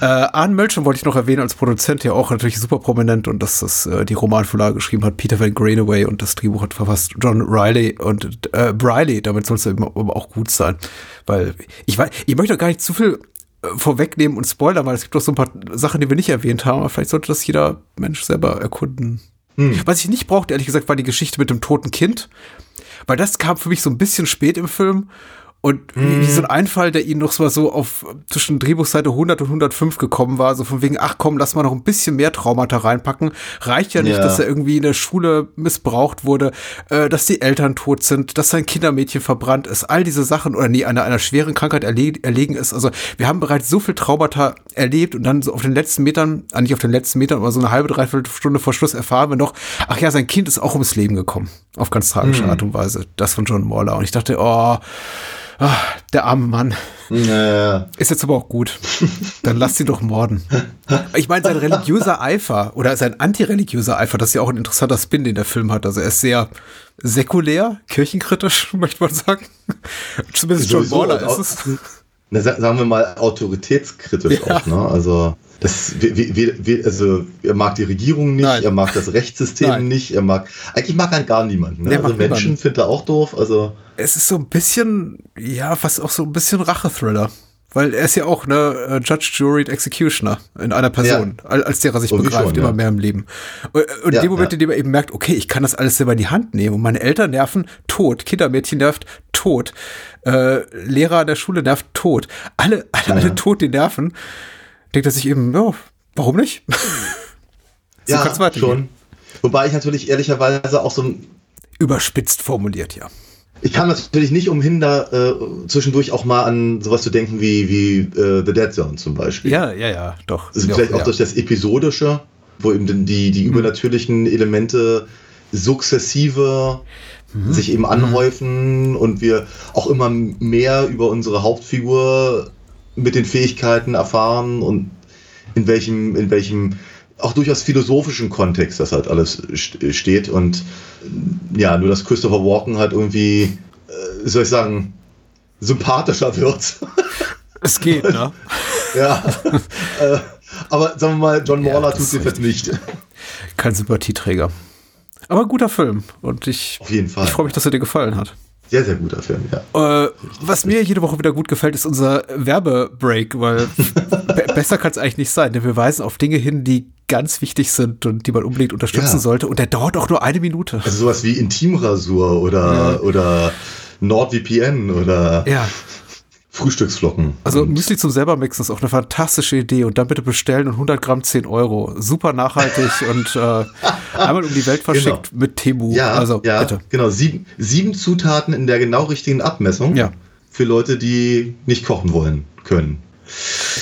Äh, Arne Melchon wollte ich noch erwähnen als Produzent, ja auch natürlich super prominent und dass das äh, die Romanvorlage geschrieben hat, Peter Van Greenaway und das Drehbuch hat verfasst John Riley und äh, Briley, damit soll es eben auch gut sein. Weil ich weiß, ich möchte doch gar nicht zu viel äh, vorwegnehmen und spoilern, weil es gibt doch so ein paar Sachen, die wir nicht erwähnt haben, aber vielleicht sollte das jeder Mensch selber erkunden. Hm. Was ich nicht brauchte, ehrlich gesagt, war die Geschichte mit dem toten Kind, weil das kam für mich so ein bisschen spät im Film und wie, wie, so ein mhm. Einfall, der ihnen noch so auf zwischen Drehbuchseite 100 und 105 gekommen war, so von wegen, ach komm, lass mal noch ein bisschen mehr Traumata reinpacken. Reicht ja nicht, ja. dass er irgendwie in der Schule missbraucht wurde, äh, dass die Eltern tot sind, dass sein Kindermädchen verbrannt ist, all diese Sachen oder nie einer, einer schweren Krankheit erleg erlegen ist. Also wir haben bereits so viel Traumata erlebt und dann so auf den letzten Metern, äh, nicht auf den letzten Metern, aber so eine halbe, dreiviertel Stunde vor Schluss erfahren wir noch, ach ja, sein Kind ist auch ums Leben gekommen. Auf ganz tragische mhm. Art und Weise. Das von John Morler. Und ich dachte, oh, Ach, der arme Mann. Naja. Ist jetzt aber auch gut. <laughs> Dann lass sie doch morden. Ich meine, sein religiöser Eifer oder sein antireligiöser Eifer, das ist ja auch ein interessanter Spin, den der Film hat. Also er ist sehr säkulär, kirchenkritisch, <laughs> möchte man sagen. Zumindest John Warner ist es. Na, sagen wir mal autoritätskritisch ja. auch, ne? Also das, wie, wie, wie, also er mag die Regierung nicht, Nein. er mag das Rechtssystem Nein. nicht, er mag eigentlich mag er gar niemanden. Ne? Also Menschen findet er auch doof. Also es ist so ein bisschen, ja, fast auch so ein bisschen Rache-Thriller. Weil er ist ja auch ne äh, Judge, Jury, Executioner in einer Person, ja. als der er sich Irgendwie begreift, schon, immer mehr im Leben. Und, und ja, in dem Moment, ja. in dem er eben merkt, okay, ich kann das alles selber in die Hand nehmen und meine Eltern nerven tot, Kindermädchen nervt tot, äh, Lehrer der Schule nervt tot, alle, alle, alle tot, die nerven, denkt er sich eben, ja, warum nicht? <laughs> so ja, schon. Wobei ich natürlich ehrlicherweise auch so ein überspitzt formuliert, ja. Ich kann natürlich nicht umhin, da äh, zwischendurch auch mal an sowas zu denken wie, wie äh, The Dead Zone zum Beispiel. Ja, ja, ja, doch. Also vielleicht auch, auch durch das Episodische, wo eben die, die mhm. übernatürlichen Elemente sukzessive mhm. sich eben anhäufen und wir auch immer mehr über unsere Hauptfigur mit den Fähigkeiten erfahren und in welchem, in welchem auch durchaus philosophischen Kontext das halt alles steht und ja, nur dass Christopher Walken halt irgendwie, äh, soll ich sagen, sympathischer wird. <laughs> Es geht, ne? <laughs> ja. äh, aber sagen wir mal, John Morler ja, tut sich jetzt nicht. Kein Sympathieträger. Aber guter Film und ich, Auf jeden Fall. ich freue mich, dass er dir gefallen hat. Sehr, sehr guter Film, ja. Äh, was mir jede Woche wieder gut gefällt, ist unser Werbebreak, weil <laughs> besser kann es eigentlich nicht sein. Denn wir weisen auf Dinge hin, die ganz wichtig sind und die man unbedingt unterstützen ja. sollte. Und der dauert auch nur eine Minute. Also sowas wie Intimrasur oder, ja. oder NordVPN oder. Ja. Frühstücksflocken. Also Müsli zum selber mixen ist auch eine fantastische Idee und dann bitte bestellen und 100 Gramm 10 Euro. Super nachhaltig <laughs> und äh, einmal um die Welt verschickt genau. mit Temu. Ja, also ja, bitte. genau. Sieben, sieben Zutaten in der genau richtigen Abmessung ja. für Leute, die nicht kochen wollen können.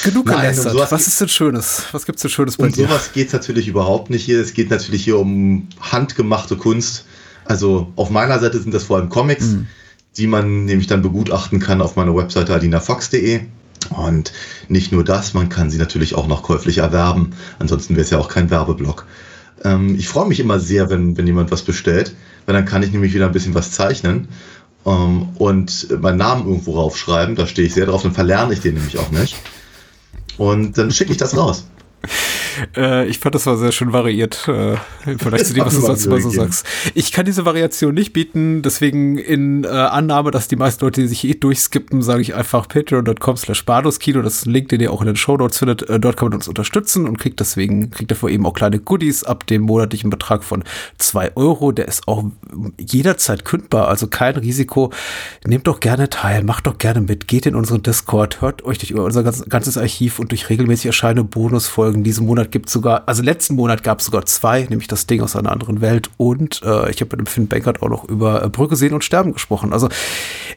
Genug gelästert. Um Was ist denn Schönes? Was gibt es denn Schönes bei um dir? Um sowas geht es natürlich überhaupt nicht hier. Es geht natürlich hier um handgemachte Kunst. Also auf meiner Seite sind das vor allem Comics. Mhm die man nämlich dann begutachten kann auf meiner Webseite adinafox.de. Und nicht nur das, man kann sie natürlich auch noch käuflich erwerben. Ansonsten wäre es ja auch kein Werbeblock. Ähm, ich freue mich immer sehr, wenn, wenn jemand was bestellt, weil dann kann ich nämlich wieder ein bisschen was zeichnen ähm, und meinen Namen irgendwo raufschreiben. Da stehe ich sehr drauf, dann verlerne ich den nämlich auch nicht. Und dann schicke ich das raus. Äh, ich fand, das war sehr schön variiert, äh, im Vergleich zu dem, was du sonst immer so sagst. Ich kann diese Variation nicht bieten, deswegen in äh, Annahme, dass die meisten Leute die sich eh durchskippen, sage ich einfach patreon.com slash Kino. Das ist ein Link, den ihr auch in den Show Notes findet. Äh, dort kann man uns unterstützen und kriegt deswegen, kriegt dafür eben auch kleine Goodies ab dem monatlichen Betrag von zwei Euro. Der ist auch jederzeit kündbar, also kein Risiko. Nehmt doch gerne teil, macht doch gerne mit, geht in unseren Discord, hört euch durch unser ganzes Archiv und durch regelmäßig erscheinende Bonusfolgen diesen Monat Monat gibt es sogar, also letzten Monat gab es sogar zwei, nämlich das Ding aus einer anderen Welt und äh, ich habe mit dem Finn Bankert auch noch über äh, Brücke sehen und sterben gesprochen. Also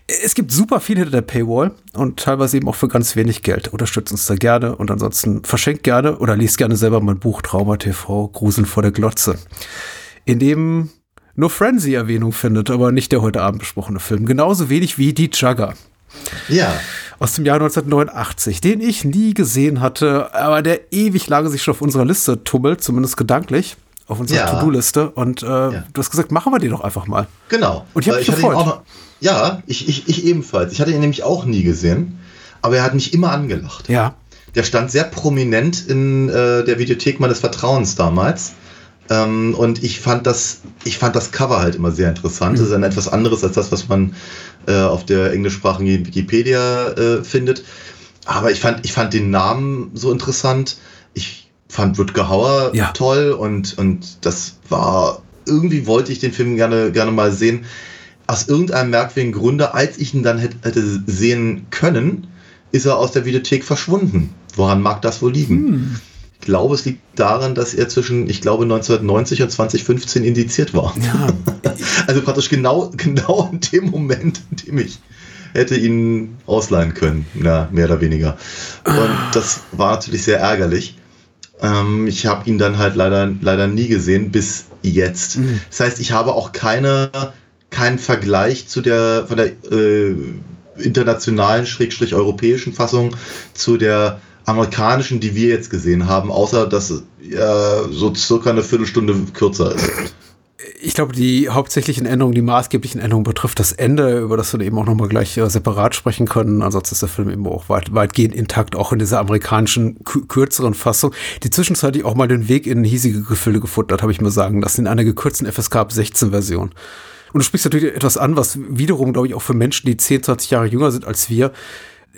es gibt super viel hinter der Paywall und teilweise eben auch für ganz wenig Geld. Unterstützt uns da gerne und ansonsten verschenkt gerne oder liest gerne selber mein Buch Trauma TV, Gruseln vor der Glotze. In dem nur Frenzy Erwähnung findet, aber nicht der heute Abend besprochene Film. Genauso wenig wie die Jugger. Ja aus dem Jahr 1989, den ich nie gesehen hatte, aber der ewig lange sich schon auf unserer Liste tummelt, zumindest gedanklich, auf unserer ja. To-Do-Liste. Und äh, ja. du hast gesagt, machen wir den doch einfach mal. Genau. Und ich habe mich gefreut. Noch, ja, ich, ich, ich ebenfalls. Ich hatte ihn nämlich auch nie gesehen. aber er hat mich immer angelacht. Ja. Der stand sehr prominent in äh, der Videothek meines Vertrauens damals. Ähm, und ich fand das, ich fand das Cover halt immer sehr interessant. Das ist ein etwas anderes als das, was man äh, auf der englischsprachigen Wikipedia äh, findet. Aber ich fand, ich fand den Namen so interessant. Ich fand Rutger Hauer Ja. toll und, und das war, irgendwie wollte ich den Film gerne, gerne mal sehen. Aus irgendeinem merkwürdigen Grunde, als ich ihn dann hätte, hätte sehen können, ist er aus der Videothek verschwunden. Woran mag das wohl liegen? Ich glaube, es liegt daran, dass er zwischen, ich glaube, 1990 und 2015 indiziert war. Ja. <laughs> Also praktisch genau, genau in dem Moment, in dem ich hätte ihn ausleihen können, ja, mehr oder weniger. Und das war natürlich sehr ärgerlich. Ähm, ich habe ihn dann halt leider, leider nie gesehen, bis jetzt. Das heißt, ich habe auch keine, keinen Vergleich zu der, von der äh, internationalen, schrägstrich europäischen Fassung zu der amerikanischen, die wir jetzt gesehen haben, außer dass ja, so circa eine Viertelstunde kürzer ist. Ich glaube, die hauptsächlichen Änderungen, die maßgeblichen Änderungen betrifft das Ende, über das wir eben auch nochmal gleich äh, separat sprechen können. Ansonsten ist der Film eben auch weit, weitgehend intakt, auch in dieser amerikanischen kü- kürzeren Fassung, die zwischenzeitlich auch mal den Weg in hiesige Gefilde gefunden hat, habe ich mir sagen lassen, in einer gekürzten FSK ab 16 Version. Und du sprichst natürlich etwas an, was wiederum, glaube ich, auch für Menschen, die 10, 20 Jahre jünger sind als wir,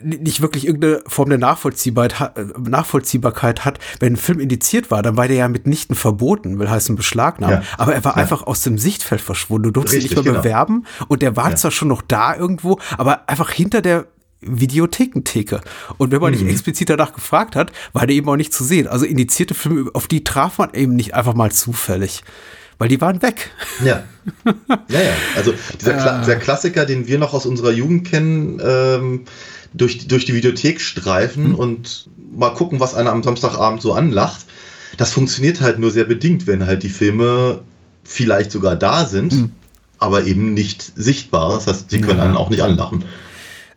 nicht wirklich irgendeine Form der Nachvollziehbarkeit, äh, Nachvollziehbarkeit hat. Wenn ein Film indiziert war, dann war der ja mitnichten verboten, will heißen beschlagnahmt. Ja. Aber er war einfach aus dem Sichtfeld verschwunden. Du durftest ihn nicht Richtig, mehr genau. bewerben und der war zwar schon noch da irgendwo, aber einfach hinter der Videothekentheke. Und wenn man Mhm. nicht explizit danach gefragt hat, war der eben auch nicht zu sehen. Also indizierte Filme, auf die traf man eben nicht einfach mal zufällig. Weil die waren weg. Ja. Ja, ja. Also dieser, Kla <laughs> dieser Klassiker, den wir noch aus unserer Jugend kennen, ähm, durch, durch die Videothek streifen und mal gucken, was einer am Samstagabend so anlacht. Das funktioniert halt nur sehr bedingt, wenn halt die Filme vielleicht sogar da sind, aber eben nicht sichtbar. Das heißt, sie können einen auch nicht anlachen.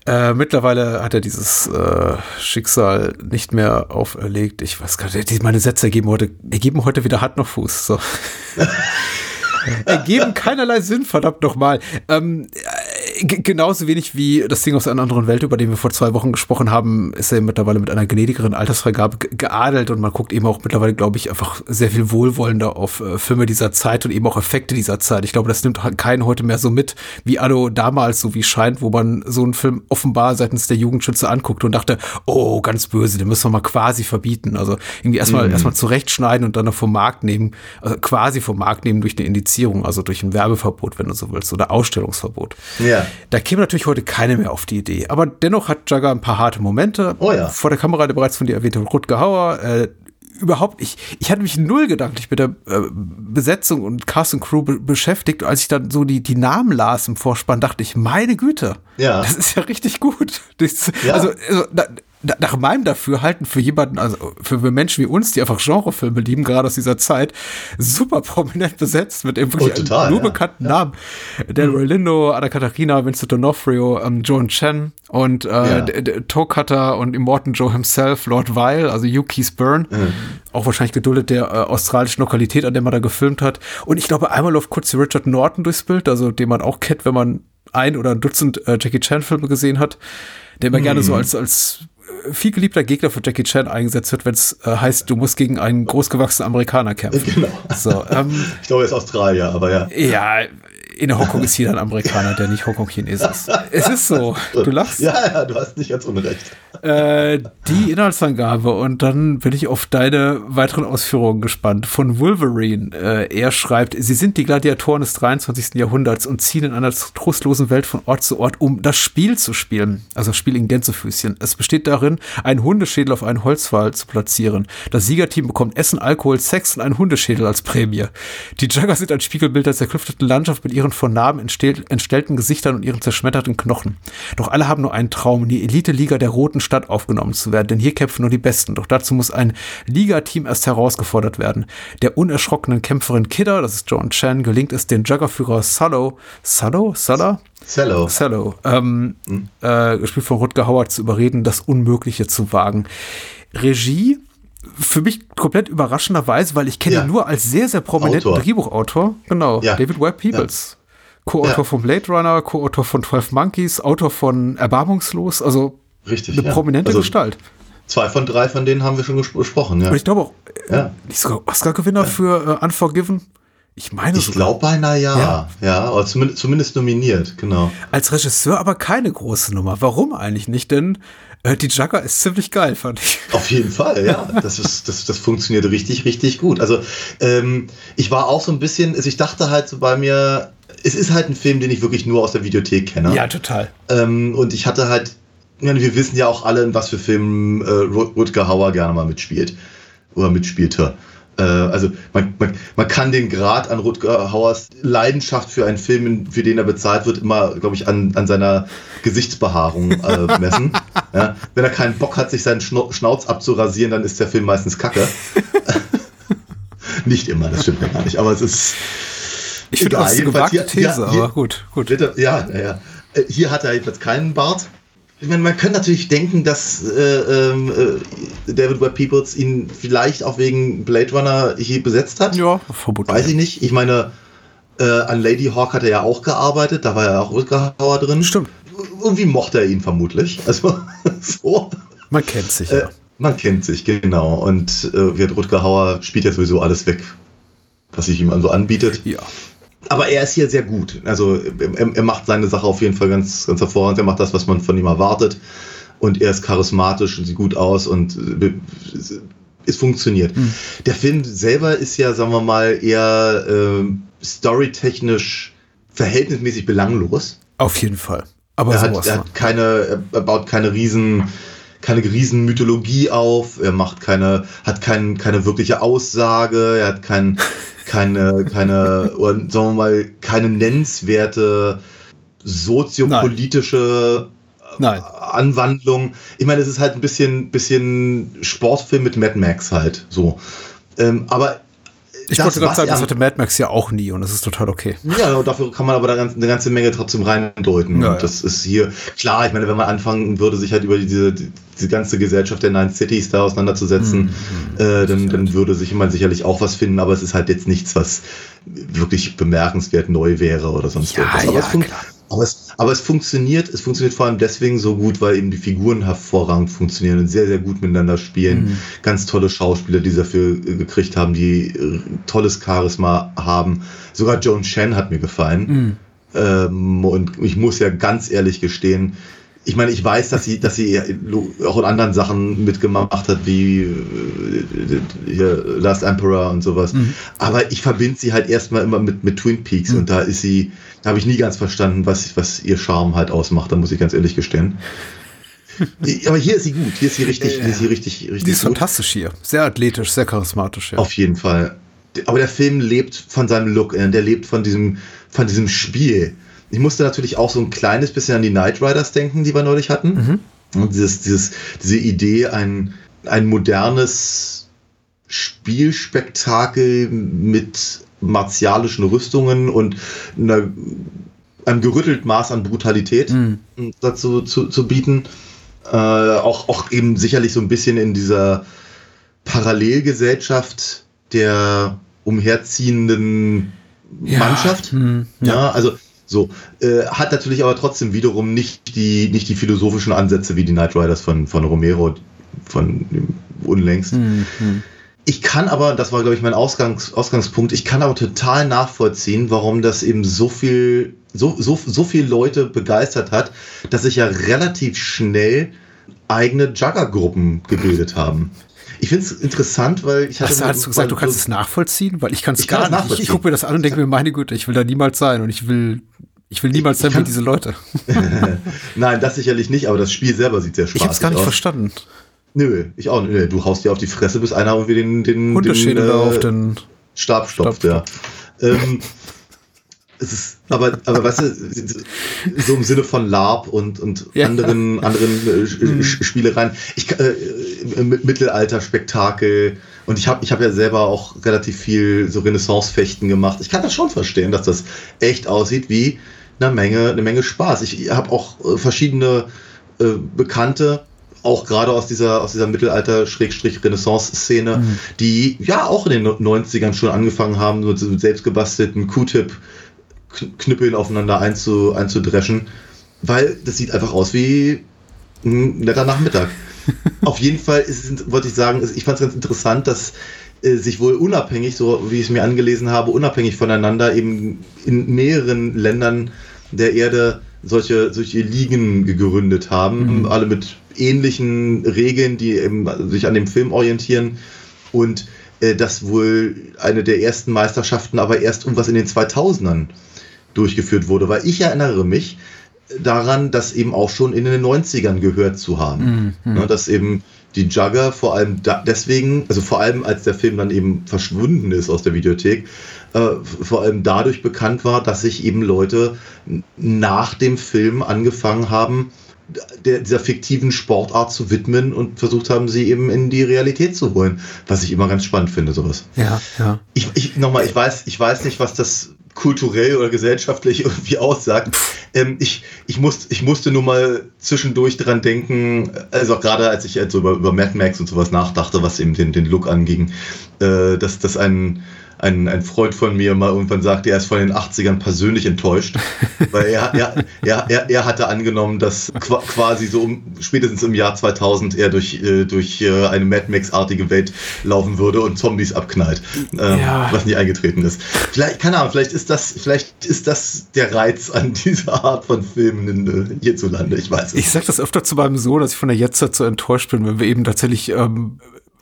Äh, mittlerweile hat er dieses äh, Schicksal nicht mehr auferlegt. Ich weiß gar nicht, meine Sätze ergeben heute, ergeben heute wieder Hand noch Fuß. So. <laughs> ergeben keinerlei Sinn, verdammt nochmal. Ähm, äh, genauso wenig wie das Ding aus einer anderen Welt, über den wir vor zwei Wochen gesprochen haben, ist er mittlerweile mit einer gnädigeren Altersfreigabe ge- geadelt und man guckt eben auch mittlerweile, glaube ich, einfach sehr viel wohlwollender auf äh, Filme dieser Zeit und eben auch Effekte dieser Zeit. Ich glaube, das nimmt halt keinen heute mehr so mit, wie Anno damals, so wie scheint, wo man so einen Film offenbar seitens der Jugendschütze anguckt und dachte, oh, ganz böse, den müssen wir mal quasi verbieten. Also irgendwie erstmal erstmal zurechtschneiden und dann noch vom Markt nehmen, also quasi vom Markt nehmen durch eine Indizierung, also durch ein Werbeverbot, wenn du so willst, oder Ausstellungsverbot. Ja. Da käme natürlich heute keine mehr auf die Idee. Aber dennoch hat Jagger ein paar harte Momente. Oh ja. Vor der Kamera der bereits von dir erwähnte Rutger Hauer. Äh, überhaupt, ich, ich hatte mich null gedanklich mit der äh, Besetzung und Cast und Crew be beschäftigt. Als ich dann so die, die Namen las im Vorspann, dachte ich, meine Güte, Ja. das ist ja richtig gut. Das, Ja. Also, also da, da, nach meinem Dafürhalten für jemanden, also für Menschen wie uns, die einfach Genrefilme lieben, gerade aus dieser Zeit, super prominent besetzt mit eben wirklich Oh, total, nur ja. bekannten Namen. Delroy Lindo, Anna Katharina, Vincent D'Onofrio, ähm, Joan Chen und äh, Ja. Cutter und Immortan Joe himself, Lord Weil, also Hugh Keith Byrne, auch wahrscheinlich geduldet der äh, australischen Lokalität, an der man da gefilmt hat. Und ich glaube, einmal läuft kurz Richard Norton durchs Bild, also den man auch kennt, wenn man ein oder ein Dutzend äh, Jackie Chan Filme gesehen hat, der immer gerne so als, als viel geliebter Gegner für Jackie Chan eingesetzt wird, wenn es äh, heißt, du musst gegen einen großgewachsenen Amerikaner kämpfen. <laughs> Genau. So, ähm, Ich glaube, er ist Australier, aber ja. ja, in Hongkong ist jeder ein Amerikaner, der nicht Hongkong-Chines ist. Es ist so. Du lachst. Ja, ja, du hast nicht ganz unrecht. Äh, die Inhaltsangabe und dann bin ich auf deine weiteren Ausführungen gespannt. Von Wolverine. Äh, er schreibt, sie sind die Gladiatoren des 23. Jahrhunderts und ziehen in einer trostlosen Welt von Ort zu Ort, um das Spiel zu spielen. Also das Spiel in Gänsefüßchen. Es besteht darin, einen Hundeschädel auf einen Holzpfahl zu platzieren. Das Siegerteam bekommt Essen, Alkohol, Sex und einen Hundeschädel als Prämie. Die Jugger sind ein Spiegelbild der zerklüfteten Landschaft mit ihren von Narben entstell- entstellten Gesichtern und ihren zerschmetterten Knochen. Doch alle haben nur einen Traum, in die Elite-Liga der Roten Stadt aufgenommen zu werden, denn hier kämpfen nur die Besten. Doch dazu muss ein Ligateam erst herausgefordert werden. Der unerschrockenen Kämpferin Kidder, das ist John Chan, gelingt es, den Juggerführer Sullo, Sullo, Sulla? Cello. Cello, ähm, äh, gespielt von Rutger Hauer, zu überreden, das Unmögliche zu wagen. Regie, für mich komplett überraschenderweise, weil ich kenne Ja. ihn nur als sehr, sehr prominenten Autor. Drehbuchautor. Genau, Ja. David Webb Peoples. Co-Autor Ja. von Blade Runner, Co-Autor von 12 Monkeys, Autor von Erbarmungslos, also Richtig. eine prominente Also Gestalt. Zwei von drei von denen haben wir schon ges- besprochen, ja. Und ich glaube auch, äh, Ja. nicht sogar Oscar-Gewinner für äh, Unforgiven. Ich meine Ich glaube beinahe ja. Ja. Ja, aber zumindest, zumindest nominiert, genau. Als Regisseur aber keine große Nummer. Warum eigentlich nicht? Denn äh, die Jugger ist ziemlich geil, fand ich. Auf jeden Fall, ja. Das, ist, das, das funktioniert richtig, richtig gut. Also ähm, ich war auch so ein bisschen, also ich dachte halt so bei mir, es ist halt ein Film, den ich wirklich nur aus der Videothek kenne. total. Ähm, und ich hatte halt, meine, wir wissen ja auch alle, in was für Filmen äh, Ru- Rutger Hauer gerne mal mitspielt. Oder mitspielte. Äh, also man, man, man kann den Grad an Rutger Hauers Leidenschaft für einen Film, für den er bezahlt wird, immer, glaube ich, an, an seiner Gesichtsbehaarung äh, <laughs> messen. ja? Wenn er keinen Bock hat, sich seinen Schnu- Schnauz abzurasieren, dann ist der Film meistens kacke. <laughs> nicht immer, das stimmt ja gar nicht. Aber es ist. Ich finde, das ist eine gewagte These, hier- hier- aber gut, gut. Ja, ja, ja. Äh, Hier hat er jedenfalls keinen Bart. Ich meine, man könnte natürlich denken, dass äh, ähm, äh, David Webb Peoples ihn vielleicht auch wegen Blade Runner hier besetzt hat. Ja, vermutlich. Weiß ich nicht. Ich meine, äh, an Lady Hawk hat er ja auch gearbeitet, da war ja auch Rutger Hauer drin. Stimmt. Irgendwie mochte er ihn vermutlich. <laughs> Also so. Man kennt sich, Äh, ja. man kennt sich, genau. Und äh, Rutger Hauer spielt ja sowieso alles weg, was sich ihm also anbietet. Ja. Aber er ist hier sehr gut. Also er, er macht seine Sache auf jeden Fall ganz, ganz hervorragend. Er macht das, was man von ihm erwartet. Und er ist charismatisch und sieht gut aus und äh, es funktioniert. Hm. Der Film selber ist ja, sagen wir mal, eher äh, storytechnisch verhältnismäßig belanglos. Auf jeden Fall. Aber er, hat, er hat keine, er baut keine riesen, keine riesen Mythologie auf. Er macht keine, hat kein, keine wirkliche Aussage. Er hat kein, keine, keine, oder sagen wir mal, keine nennenswerte soziopolitische Nein. Anwandlung. Ich meine, es ist halt ein bisschen, bisschen Sportfilm mit Mad Max halt so. Ähm, aber Ich wollte gerade sagen, das hatte Mad Max ja auch nie und das ist total okay. ja, dafür kann man aber da ganz, eine ganze Menge trotzdem reindeuten. Ja, und das ist hier, klar, ich meine, wenn man anfangen würde, sich halt über diese, diese ganze Gesellschaft der Nine Cities da auseinanderzusetzen, Mhm. äh, dann, dann würde sich man sicherlich auch was finden, aber es ist halt jetzt nichts, was wirklich bemerkenswert neu wäre oder sonst Ja, irgendwas. Aber, ja, es fun- klar. Aber, es, aber es funktioniert, es funktioniert vor allem deswegen so gut, weil eben die Figuren hervorragend funktionieren und sehr, sehr gut miteinander spielen. Mhm. Ganz tolle Schauspieler, die sie dafür äh, gekriegt haben, die äh, tolles Charisma haben. Sogar Joan Chen hat mir gefallen. Mhm. Ähm, und ich muss ja ganz ehrlich gestehen, ich meine, ich weiß, dass sie, dass sie auch in anderen Sachen mitgemacht hat, wie äh, hier Last Emperor und sowas. Mhm. Aber ich verbinde sie halt erstmal immer mit, mit Twin Peaks Mhm. und da ist sie, da habe ich nie ganz verstanden, was, was ihr Charme halt ausmacht, da muss ich ganz ehrlich gestehen. <laughs> Aber hier ist sie gut, hier ist sie richtig, hier ist sie richtig, richtig Die ist gut. fantastisch hier. Sehr athletisch, sehr charismatisch, ja. Auf jeden Fall. Aber der Film lebt von seinem Look, äh, der lebt von diesem, von diesem Spiel. Ich musste natürlich auch so ein kleines bisschen an die Knight Riders denken, die wir neulich hatten. Und dieses, dieses, diese Idee, ein, ein modernes Spielspektakel mit martialischen Rüstungen und einer, einem gerüttelt Maß an Brutalität dazu zu, zu bieten. Äh, auch, auch eben sicherlich so ein bisschen in dieser Parallelgesellschaft der umherziehenden Ja, Mannschaft. hm, ja. also so. Äh, hat natürlich aber trotzdem wiederum nicht die, nicht die philosophischen Ansätze wie die Knight Riders von, von Romero von unlängst. Hm, hm. Ich kann aber, das war glaube ich mein Ausgangs, Ausgangspunkt, ich kann aber total nachvollziehen, warum das eben so viel, so, so, so viele Leute begeistert hat, dass sich ja relativ schnell eigene Jugger-Gruppen gebildet haben. Ich finde es interessant, weil ich hatte. Hast, hast du gesagt, du kannst es nachvollziehen? Weil ich kann es Ich gar nicht. Ich, nachvollziehen. ich gucke mir das an und denke mir, meine Güte, ich will da niemals sein und ich will, ich will niemals sein wie diese Leute. <laughs> Nein, das sicherlich nicht, aber das Spiel selber sieht sehr spaßig Ich habe es gar nicht aus. verstanden. Nö, ich auch nicht. Du haust dir auf die Fresse, bis einer irgendwie den, den, den, äh, auf den. Stab stopft, Stab ja. Ähm, es ist, aber, aber weißt du, so im Sinne von LARP und, und Ja. anderen, anderen äh, Sch- Spielereien. Ich, äh, Mittelalter-Spektakel. Und ich habe ich hab ja selber auch relativ viel so Renaissance-Fechten gemacht. Ich kann das schon verstehen, dass das echt aussieht wie eine Menge, eine Menge Spaß. Ich habe auch äh, verschiedene äh, Bekannte, auch gerade aus dieser, aus dieser Mittelalter-Renaissance-Szene, die ja auch in den 90ern schon angefangen haben, so mit selbstgebastelten Q-Tip-Knüppeln aufeinander einzu, einzudreschen, weil das sieht einfach aus wie ein netter Nachmittag. <laughs> Auf jeden Fall ist, wollte ich sagen, ich fand es ganz interessant, dass äh, sich wohl unabhängig, so wie ich es mir angelesen habe, unabhängig voneinander eben in mehreren Ländern der Erde solche, solche Ligen gegründet haben, mhm. alle mit ähnlichen Regeln, die eben sich an dem Film orientieren und äh, das wohl eine der ersten Meisterschaften aber erst irgendwas in den 2000ern durchgeführt wurde, weil ich erinnere mich daran, das eben auch schon in den 90ern gehört zu haben. Mhm. Ne, dass eben die Jugger vor allem deswegen, also vor allem als der Film dann eben verschwunden ist aus der Videothek, äh, vor allem dadurch bekannt war, dass sich eben Leute nach dem Film angefangen haben, der, dieser fiktiven Sportart zu widmen und versucht haben, sie eben in die Realität zu holen. Was ich immer ganz spannend finde, sowas. Ja, ja. Ich, ich nochmal, ich weiß, ich weiß nicht, was das kulturell oder gesellschaftlich <laughs> irgendwie aussagt. Ähm, ich, ich, muss, ich musste nur mal zwischendurch dran denken, also gerade als ich so über, über Mad Max und sowas nachdachte, was eben den, den Look anging, äh, dass das ein ein, ein Freund von mir mal irgendwann sagte, er ist von den 80ern persönlich enttäuscht, <laughs> weil er, er, er, er, er hatte angenommen, dass quasi so um, spätestens im Jahr 2000 er durch, äh, durch äh, eine Mad Max-artige Welt laufen würde und Zombies abknallt, äh, ja. was nie eingetreten ist. Vielleicht, keine Ahnung, vielleicht ist das, vielleicht ist das der Reiz an dieser Art von Filmen in, hierzulande, ich weiß es. Ich sage das öfter zu meinem Sohn, dass ich von der Jetztzeit so enttäuscht bin, wenn wir eben tatsächlich ähm,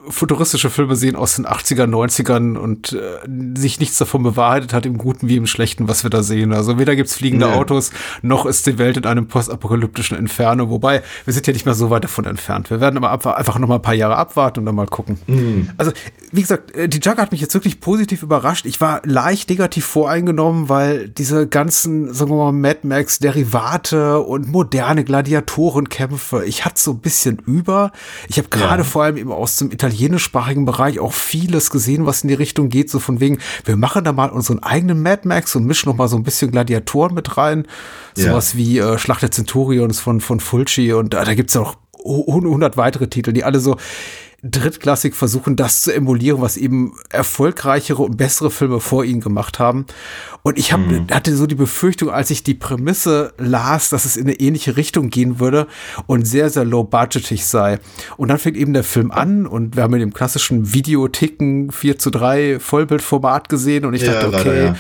futuristische Filme sehen aus den 80er, 90ern und äh, sich nichts davon bewahrheitet hat, im Guten wie im Schlechten, was wir da sehen. Also weder gibt's fliegende nee. Autos, noch ist die Welt in einem postapokalyptischen Inferno. Wobei, wir sind ja nicht mehr so weit davon entfernt. Wir werden aber einfach noch mal ein paar Jahre abwarten und dann mal gucken. Mhm. Also, wie gesagt, äh, die Jugger hat mich jetzt wirklich positiv überrascht. Ich war leicht negativ voreingenommen, weil diese ganzen, sagen wir mal, Mad Max Derivate und moderne Gladiatorenkämpfe, ich hatte so ein bisschen über. Ich habe gerade ja. vor allem eben aus dem Italien italienischsprachigen Bereich auch vieles gesehen, was in die Richtung geht, so von wegen, wir machen da mal unseren eigenen Mad Max und mischen noch mal so ein bisschen Gladiatoren mit rein. Ja. Sowas wie äh, Schlacht der Centurions von, von Fulci und äh, da gibt's ja auch 100 weitere Titel, die alle so drittklassig versuchen, das zu emulieren, was eben erfolgreichere und bessere Filme vor ihnen gemacht haben. Und ich hab, mhm. hatte so die Befürchtung, als ich die Prämisse las, dass es in eine ähnliche Richtung gehen würde und sehr, sehr low budgetig sei. Und dann fängt eben der Film an und wir haben in dem klassischen Videoticken 4 zu 3 Vollbildformat gesehen und ich ja, dachte, okay, leider, ja.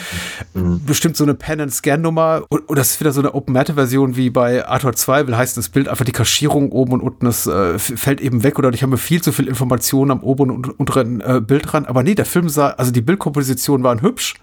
mhm. bestimmt so eine Pen-and-Scan-Nummer und, und, das ist wieder so eine Open-Matte-Version wie bei Arthur 2, will heißt das Bild einfach die Kaschierung oben und unten, das äh, fällt eben weg oder ich habe mir viel zu viel Informationen am oberen und unteren äh, Bildrand. Aber nee, der Film sah, also die Bildkompositionen waren hübsch.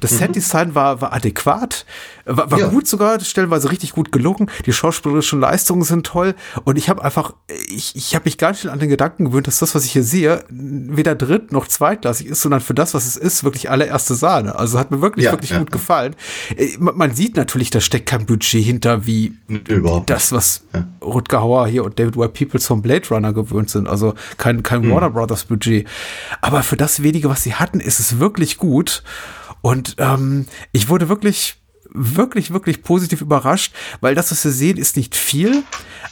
Das mhm. Setdesign war, war adäquat, war, war ja. gut sogar, stellenweise richtig gut gelungen. Die schauspielerischen Leistungen sind toll. Und ich habe einfach, ich, ich habe mich ganz schnell an den Gedanken gewöhnt, dass das, was ich hier sehe, weder dritt noch zweitklassig ist, sondern für das, was es ist, wirklich allererste Sahne. Also hat mir wirklich, ja, wirklich ja. gut gefallen. Äh, man sieht natürlich, da steckt kein Budget hinter, wie Überhaupt. das, was. Rutger Hauer hier und David White Peoples vom Blade Runner gewöhnt sind. Also kein, kein hm. Warner Brothers Budget. Aber für das wenige, was sie hatten, ist es wirklich gut. Und ähm, ich wurde wirklich wirklich, wirklich positiv überrascht, weil das, was wir sehen, ist nicht viel,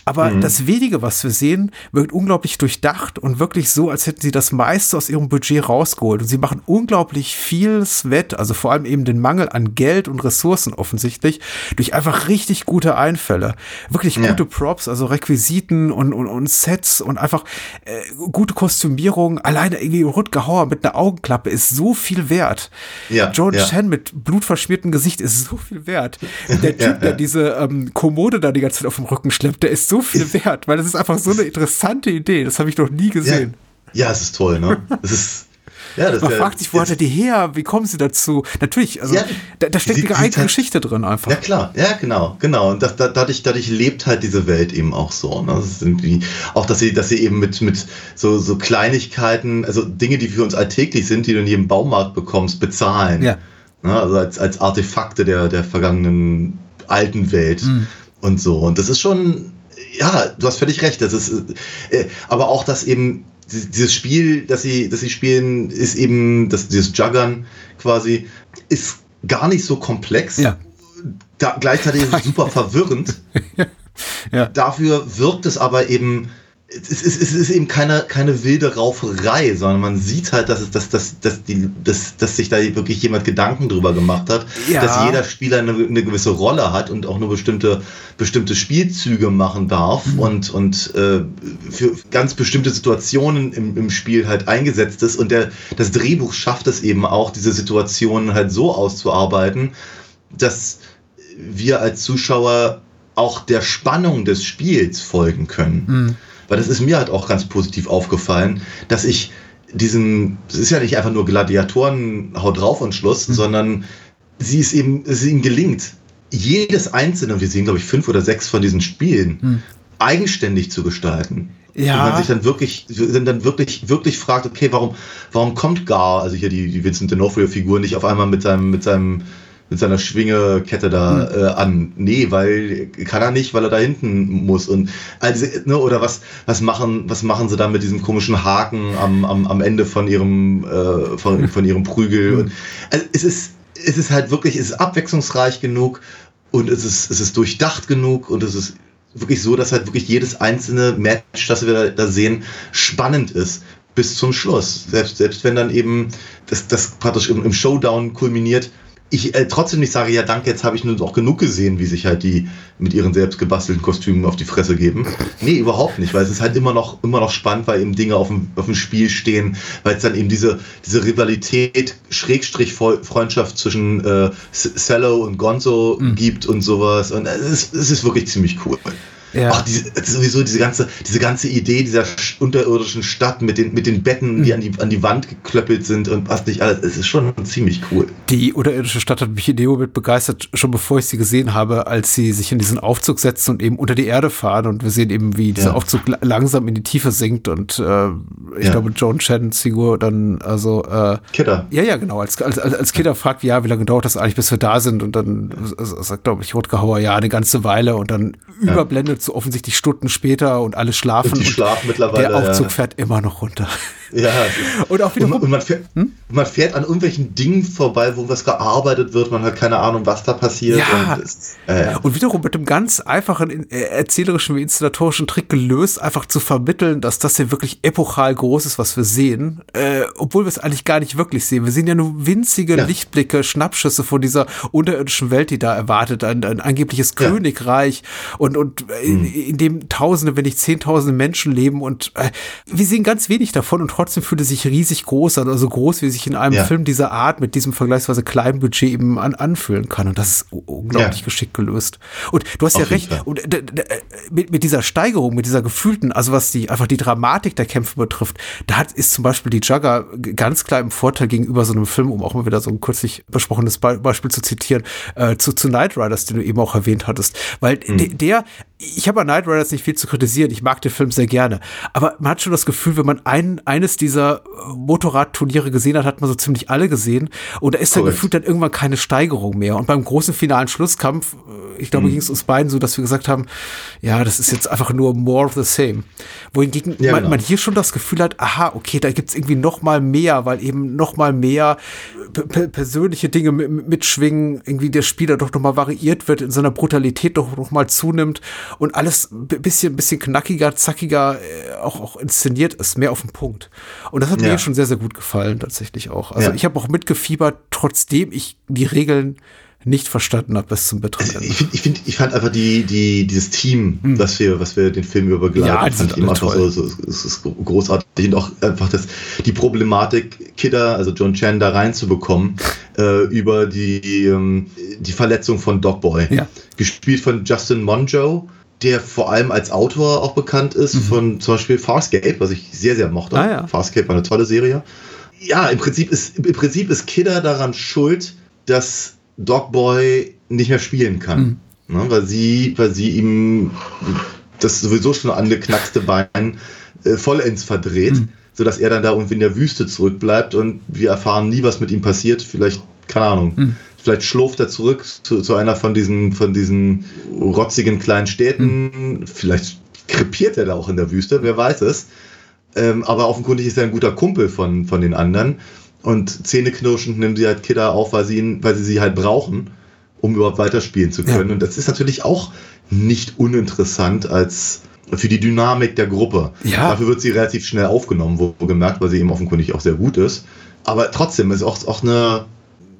aber mhm. das wenige, was wir sehen, wirkt unglaublich durchdacht und wirklich so, als hätten sie das meiste aus ihrem Budget rausgeholt. Und sie machen unglaublich vieles wett, also vor allem eben den Mangel an Geld und Ressourcen offensichtlich, durch einfach richtig gute Einfälle. Wirklich ja. gute Props, also Requisiten und, und, und Sets und einfach äh, gute Kostümierung. Alleine irgendwie Rutger Hauer mit einer Augenklappe ist so viel wert. Ja, George ja. Chen mit blutverschmiertem Gesicht ist so viel wert. <laughs> Der Typ, ja, der diese ähm, Kommode da die ganze Zeit auf dem Rücken schleppt, der ist so viel <laughs> wert, weil das ist einfach so eine interessante Idee. Das habe ich noch nie gesehen. Ja, ja es ist toll, ne? Es ist. Ja, das Man ja, fragt sich, wo hat er die her? Wie kommen sie dazu? Natürlich, also ja, da, da, steckt eine eigene halt, Geschichte drin einfach. Ja, klar, ja, genau, genau. Und das, da, dadurch, dadurch lebt halt diese Welt eben auch so. Ne? Das ist irgendwie, auch, dass sie, dass sie eben mit, mit so, so Kleinigkeiten, also Dinge, die für uns alltäglich sind, die du in jedem Baumarkt bekommst, bezahlen. Ja. Ne? Also als, als Artefakte der, der vergangenen alten Welt mhm. und so. Und das ist schon, ja, du hast völlig recht. Das ist, äh, aber auch, dass eben dieses Spiel, das sie, das sie spielen, ist eben, das, dieses Juggern quasi, ist gar nicht so komplex. Ja. Da, gleichzeitig ist es super <laughs> verwirrend. ja. Dafür wirkt es aber eben es ist, es ist eben keine, keine wilde Rauferei, sondern man sieht halt, dass, es, dass, dass, dass, die, dass, dass sich da wirklich jemand Gedanken drüber gemacht hat, ja. dass jeder Spieler eine, eine, gewisse Rolle hat und auch nur bestimmte, bestimmte Spielzüge machen darf mhm. und, und äh, für ganz bestimmte Situationen im, im Spiel halt eingesetzt ist. Und der, das Drehbuch schafft es eben auch, diese Situationen halt so auszuarbeiten, dass wir als Zuschauer auch der Spannung des Spiels folgen können. Mhm. Weil das ist mir halt auch ganz positiv aufgefallen, dass ich diesen, es ist ja nicht einfach nur Gladiatoren haut drauf und Schluss, mhm. sondern sie ist eben, es ihnen gelingt, jedes einzelne, und wir sehen, glaube ich, fünf oder sechs von diesen Spielen, mhm. eigenständig zu gestalten. Ja. Und man sich dann wirklich, dann wirklich, wirklich fragt, okay, warum, warum kommt Gar, also hier die, die Vincent D'Onofrio-Figur, nicht auf einmal mit seinem, mit seinem mit seiner Schwingekette da hm. äh, an. Nee, weil kann er nicht, weil er da hinten muss. Und also, ne, oder was, was machen, was machen sie da mit diesem komischen Haken am, am, am Ende von ihrem, äh, von, <laughs> von ihrem Prügel? Hm. Und, also es ist, es ist halt wirklich, es ist abwechslungsreich genug und es ist, es ist durchdacht genug und es ist wirklich so, dass halt wirklich jedes einzelne Match, das wir da, da sehen, spannend ist bis zum Schluss. Selbst, selbst wenn dann eben das, das praktisch im, im Showdown kulminiert, ich äh, trotzdem nicht sage, ja danke, jetzt habe ich nur auch genug gesehen, wie sich halt die mit ihren selbst gebastelten Kostümen auf die Fresse geben. Nee, überhaupt nicht, weil es ist halt immer noch, immer noch spannend, weil eben Dinge auf dem, auf dem Spiel stehen, weil es dann eben diese, diese Rivalität, Schrägstrich Freundschaft zwischen äh, Cello und Gonzo mhm. gibt und sowas. Und es ist, es ist wirklich ziemlich cool. Ja. Ach, diese, sowieso diese ganze, diese ganze Idee dieser unterirdischen Stadt mit den, mit den Betten, die mhm. an die, an die Wand geklöppelt sind und was nicht alles, es ist schon ziemlich cool. Die unterirdische Stadt hat mich in dem Moment begeistert, schon bevor ich sie gesehen habe, als sie sich in diesen Aufzug setzen und eben unter die Erde fahren und wir sehen eben, wie dieser ja. Aufzug langsam in die Tiefe sinkt und äh, ich ja. glaube, Joan Shannons Figur dann, also äh, Kidder. Ja, ja, genau, als, als, als Kidder fragt, ja, wie lange dauert das eigentlich, bis wir da sind und dann sagt, glaube ich, Rutger Hauer, ja, eine ganze Weile und dann überblendet so offensichtlich Stunden später und alle schlafen. Und die schlafen mittlerweile. Der Aufzug ja. fährt immer noch runter. Ja. und auch wieder. Und, und man, fährt, hm? man, fährt, an irgendwelchen Dingen vorbei, wo was gearbeitet wird. Man hat keine Ahnung, was da passiert. Ja. Und, ist, äh, und wiederum mit einem ganz einfachen äh, erzählerischen wie installatorischen Trick gelöst, einfach zu vermitteln, dass das hier wirklich epochal groß ist, was wir sehen. Äh, obwohl wir es eigentlich gar nicht wirklich sehen. Wir sehen ja nur winzige ja. Lichtblicke, Schnappschüsse von dieser unterirdischen Welt, die da erwartet. Ein, ein angebliches ja. Königreich und, und in, hm. in, dem Tausende, wenn nicht Zehntausende Menschen leben. Und äh, wir sehen ganz wenig davon und trotzdem fühlt es sich riesig groß an, also groß, wie sich in einem ja. Film dieser Art mit diesem vergleichsweise kleinen Budget eben an, anfühlen kann. Und das ist unglaublich ja. geschickt gelöst. Und du hast Auf ja recht, und, mit, mit dieser Steigerung, mit dieser gefühlten, also was die einfach die Dramatik der Kämpfe betrifft, da hat, ist zum Beispiel die Jugger ganz klar im Vorteil gegenüber so einem Film, um auch mal wieder so ein kürzlich besprochenes Beispiel zu zitieren, äh, zu, zu Night Riders, den du eben auch erwähnt hattest. Weil mhm. der, ich habe an Night Riders nicht viel zu kritisieren, ich mag den Film sehr gerne, aber man hat schon das Gefühl, wenn man ein, eines dieser äh, Motorradturniere gesehen hat, hat man so ziemlich alle gesehen. Und da ist dann gefühlt dann irgendwann keine Steigerung mehr. Und beim großen finalen Schlusskampf, äh, ich glaube, mhm. ging es uns beiden so, dass wir gesagt haben, ja, das ist jetzt einfach nur more of the same. Wohingegen ja, man, genau. man, hier schon das Gefühl hat, aha, okay, da gibt es irgendwie noch mal mehr, weil eben noch mal mehr persönliche Dinge mitschwingen, irgendwie der Spieler doch noch mal variiert wird, in seiner Brutalität doch noch mal zunimmt und alles ein bisschen, bisschen knackiger, zackiger äh, auch, auch inszeniert ist, mehr auf den Punkt. Und das hat ja. mir schon sehr, sehr gut gefallen, tatsächlich auch. Also ja. ich habe auch mitgefiebert, trotzdem ich die Regeln nicht verstanden habe bis zum bitteren Ende. Ich, find, ich, find, ich fand einfach die, die, dieses Team, hm. was, wir, was wir den Film über begleiten, ja, fand ich einfach so, so, so ist großartig und auch einfach das, die Problematik, Kidder, also John Chan, da reinzubekommen, äh, über die, ähm, die Verletzung von Dogboy. Ja. Gespielt von Justin Monjo der vor allem als Autor auch bekannt ist, mhm. von zum Beispiel Farscape, was ich sehr, sehr mochte. Ah, ja. Farscape war eine tolle Serie. Ja, im Prinzip ist, im Prinzip ist Kidder daran schuld, dass Dogboy nicht mehr spielen kann. Mhm. Ne, weil, sie, weil sie ihm das sowieso schon angeknackste Bein äh, vollends verdreht, mhm. sodass er dann da irgendwie in der Wüste zurückbleibt und wir erfahren nie, was mit ihm passiert. Vielleicht, keine Ahnung. Mhm. Vielleicht schlurft er zurück zu, zu, einer von diesen, von diesen rotzigen kleinen Städten. Mhm. Vielleicht krepiert er da auch in der Wüste, wer weiß es. Ähm, aber offenkundig ist er ein guter Kumpel von, von den anderen. Und zähneknirschend nehmen sie halt Kidder auf, weil sie, ihn, weil sie sie halt brauchen, um überhaupt weiterspielen zu können. Ja. Und das ist natürlich auch nicht uninteressant als, für die Dynamik der Gruppe. Ja. Dafür wird sie relativ schnell aufgenommen, wo, wo gemerkt, weil sie eben offenkundig auch sehr gut ist. Aber trotzdem ist auch, auch eine,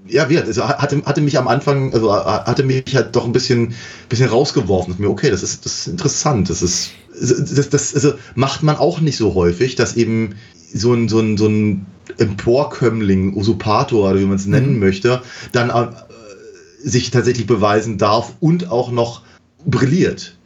ja, wie, also hatte, hatte mich am Anfang, also hatte mich halt doch ein bisschen, bisschen rausgeworfen. Mir, okay, das ist, das ist interessant. Das ist, das, das also macht man auch nicht so häufig, dass eben so ein, so ein, so ein Emporkömmling, Usurpator, oder wie man es nennen mhm. möchte, dann äh, sich tatsächlich beweisen darf und auch noch brilliert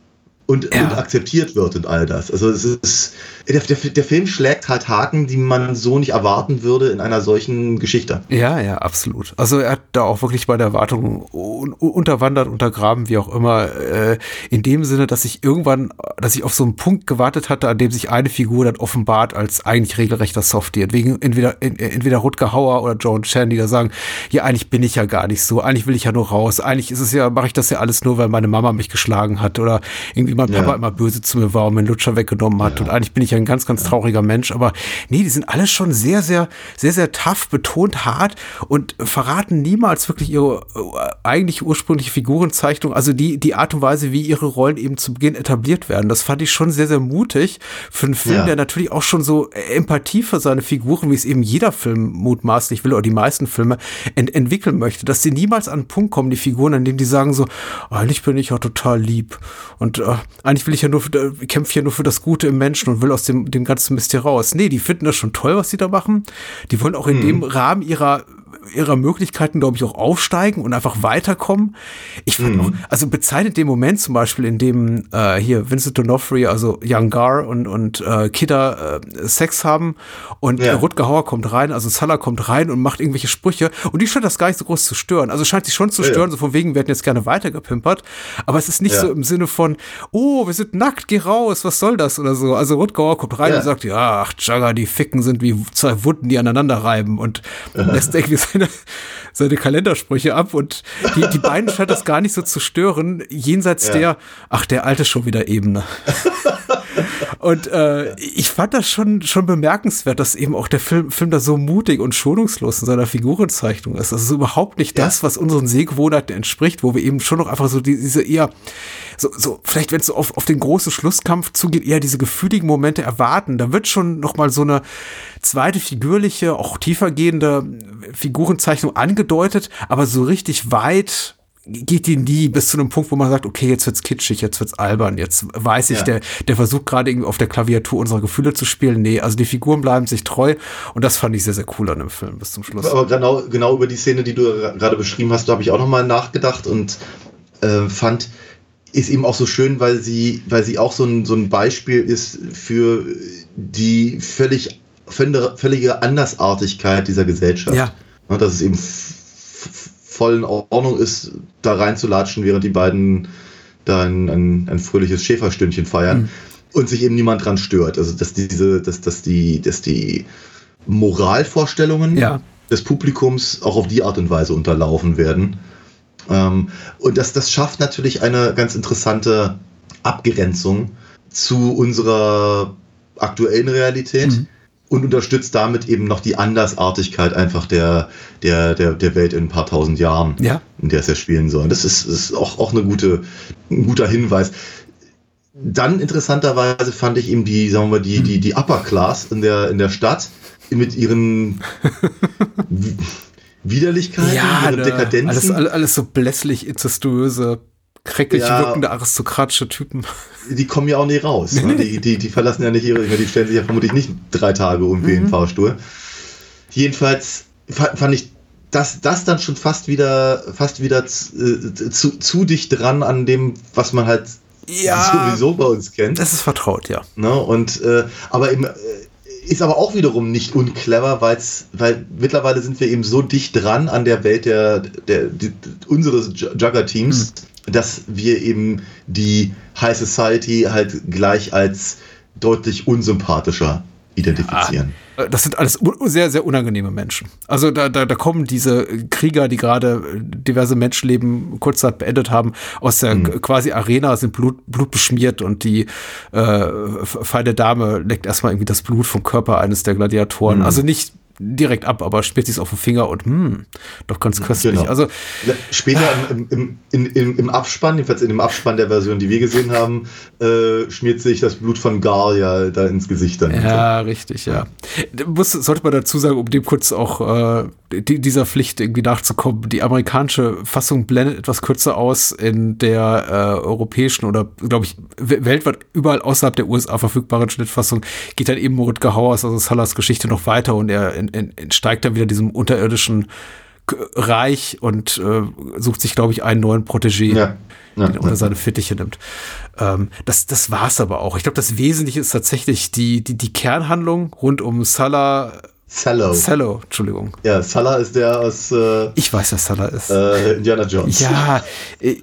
und, ja. und akzeptiert wird und all das. Also es ist der, der, der, Film schlägt halt Haken, die man so nicht erwarten würde in einer solchen Geschichte. Ja, ja, absolut. Also er hat da auch wirklich bei der Erwartung unterwandert, untergraben, wie auch immer, äh, in dem Sinne, dass ich irgendwann, dass ich auf so einen Punkt gewartet hatte, an dem sich eine Figur dann offenbart als eigentlich regelrechter Softie. Wegen entweder, entweder Rutger Hauer oder Joan Chan, die da sagen, ja, eigentlich bin ich ja gar nicht so, eigentlich will ich ja nur raus, eigentlich ist es ja, mache ich das ja alles nur, weil meine Mama mich geschlagen hat oder irgendwie mein Papa ja. immer böse zu mir war und meinen Lutscher weggenommen hat ja. und eigentlich bin ich ja ein ganz, ganz trauriger Mensch. Aber nee, die sind alle schon sehr, sehr, sehr, sehr tough, betont hart und verraten niemals wirklich ihre äh, eigentliche ursprüngliche Figurenzeichnung, also die, die Art und Weise, wie ihre Rollen eben zu Beginn etabliert werden. Das fand ich schon sehr, sehr mutig für einen Film, ja. der natürlich auch schon so Empathie für seine Figuren, wie es eben jeder Film mutmaßlich will, oder die meisten Filme, ent entwickeln möchte, dass sie niemals an einen Punkt kommen, die Figuren, an dem die sagen so, eigentlich bin ich ja total lieb und äh, eigentlich will ich ja nur, für, kämpfe ja nur für das Gute im Menschen und will aus dem, dem ganzen Mist hier raus. Nee, die finden das schon toll, was sie da machen. Die wollen auch in hm. dem Rahmen ihrer ihrer Möglichkeiten, glaube ich, auch aufsteigen und einfach weiterkommen. Ich fand mhm. auch, also bezeichnet den Moment zum Beispiel, in dem äh, hier Vincent D'Onofrio, also Young Gar und, und äh, Kidder äh, Sex haben und ja. Rutger Hauer kommt rein, also Salah kommt rein und macht irgendwelche Sprüche und die scheint das gar nicht so groß zu stören. Also scheint sich schon zu stören, ja. so von wegen, wir hätten jetzt gerne weitergepimpert, aber es ist nicht ja. so im Sinne von, oh, wir sind nackt, geh raus, was soll das oder so. Also Rutger Hauer kommt rein und sagt, ja, ach, Jagger, die Ficken sind wie zwei Wunden, die aneinander reiben und lässt <laughs> irgendwie seine, seine Kalendersprüche ab und die, die beiden scheint das gar nicht so zu stören, jenseits ja. der, ach, der alte schon wieder Ebene. <laughs> und äh, ich fand das schon, schon bemerkenswert, dass eben auch der Film, Film da so mutig und schonungslos in seiner Figurenzeichnung ist. Das ist überhaupt nicht ja. das, was unseren Sehgewohnheiten entspricht, wo wir eben schon noch einfach so die, diese eher so, so vielleicht wenn es so auf, auf den großen Schlusskampf zugeht, eher diese gefühligen Momente erwarten. Da wird schon noch mal so eine zweite figürliche, auch tiefergehende Figurenzeichnung angedeutet, aber so richtig weit geht die nie bis zu einem Punkt, wo man sagt, okay, jetzt wird's kitschig, jetzt wird's albern, jetzt weiß ich, ja. der, der versucht gerade irgendwie auf der Klaviatur unsere Gefühle zu spielen. Nee, also die Figuren bleiben sich treu und das fand ich sehr, sehr cool an dem Film bis zum Schluss. Aber genau, genau über die Szene, die du gerade beschrieben hast, da habe ich auch nochmal nachgedacht und äh, fand, ist eben auch so schön, weil sie, weil sie auch so ein, so ein Beispiel ist für die völlig, völlige Andersartigkeit dieser Gesellschaft. Ja. Dass es eben voll in Ordnung ist, da reinzulatschen, während die beiden da ein, ein, ein fröhliches Schäferstündchen feiern mhm. und sich eben niemand dran stört. Also dass diese, dass, dass die, dass die Moralvorstellungen ja. des Publikums auch auf die Art und Weise unterlaufen werden. Ähm, und das, das schafft natürlich eine ganz interessante Abgrenzung zu unserer aktuellen Realität. Mhm. Und unterstützt damit eben noch die Andersartigkeit einfach der, der, der, der Welt in ein paar tausend Jahren, ja. in der es ja spielen soll. Das ist, ist auch, auch eine gute, ein guter Hinweis. Dann interessanterweise fand ich eben die, sagen wir mal, die, die, die Upper Class in der, in der Stadt mit ihren <laughs> Widerlichkeiten, ja, ihre ne, Dekadenzen. Alles, alles so blässlich, inzestuöse, krecklich ja, wirkende aristokratische Typen. <laughs> Die kommen ja auch nie raus. Ne? Die, die, die verlassen ja nicht ihre, die stellen sich ja vermutlich nicht drei Tage irgendwie mhm. in den Fahrstuhl. Jedenfalls fand ich das, das dann schon fast wieder, fast wieder zu, zu, zu dicht dran an dem, was man halt ja, sowieso bei uns kennt. Das ist vertraut, ja. Ne? Und, äh, aber eben, äh, ist aber auch wiederum nicht unclever, weil's, weil mittlerweile sind wir eben so dicht dran an der Welt der, der, die, unseres Jugger-Teams, mhm. Dass wir eben die High Society halt gleich als deutlich unsympathischer identifizieren. Ja, das sind alles sehr, sehr unangenehme Menschen. Also da, da, da kommen diese Krieger, die gerade diverse Menschenleben kurzzeit beendet haben, aus der mhm. quasi Arena, sind Blut, blutbeschmiert und die äh, feine Dame leckt erstmal irgendwie das Blut vom Körper eines der Gladiatoren. Mhm. Also nicht direkt ab, aber spielt sich auf den Finger und hm, doch ganz köstlich. Genau. Also Später im, im, im, im, im Abspann, jedenfalls in dem Abspann der Version, die wir gesehen haben, äh, schmiert sich das Blut von Gar ja da ins Gesicht dann. Ja, richtig, ja. Muss, sollte man dazu sagen, um dem kurz auch äh, die, dieser Pflicht irgendwie nachzukommen, die amerikanische Fassung blendet etwas kürzer aus in der äh, europäischen oder, glaube ich, we- weltweit überall außerhalb der USA verfügbaren Schnittfassung geht dann eben Rutger Hauers, also Salas Geschichte noch weiter und er in, entsteigt dann wieder diesem unterirdischen Reich und äh, sucht sich, glaube ich, einen neuen Protégé, Ja, ja, den er unter seine Fittiche nimmt. Ähm, das, das war's aber auch. Ich glaube, das Wesentliche ist tatsächlich die, die, die Kernhandlung rund um Salah, Sallow. Sallow, Entschuldigung. Ja, Salah ist der aus äh, Ich weiß, wer Salah ist. äh, Indiana Jones. Ja, äh,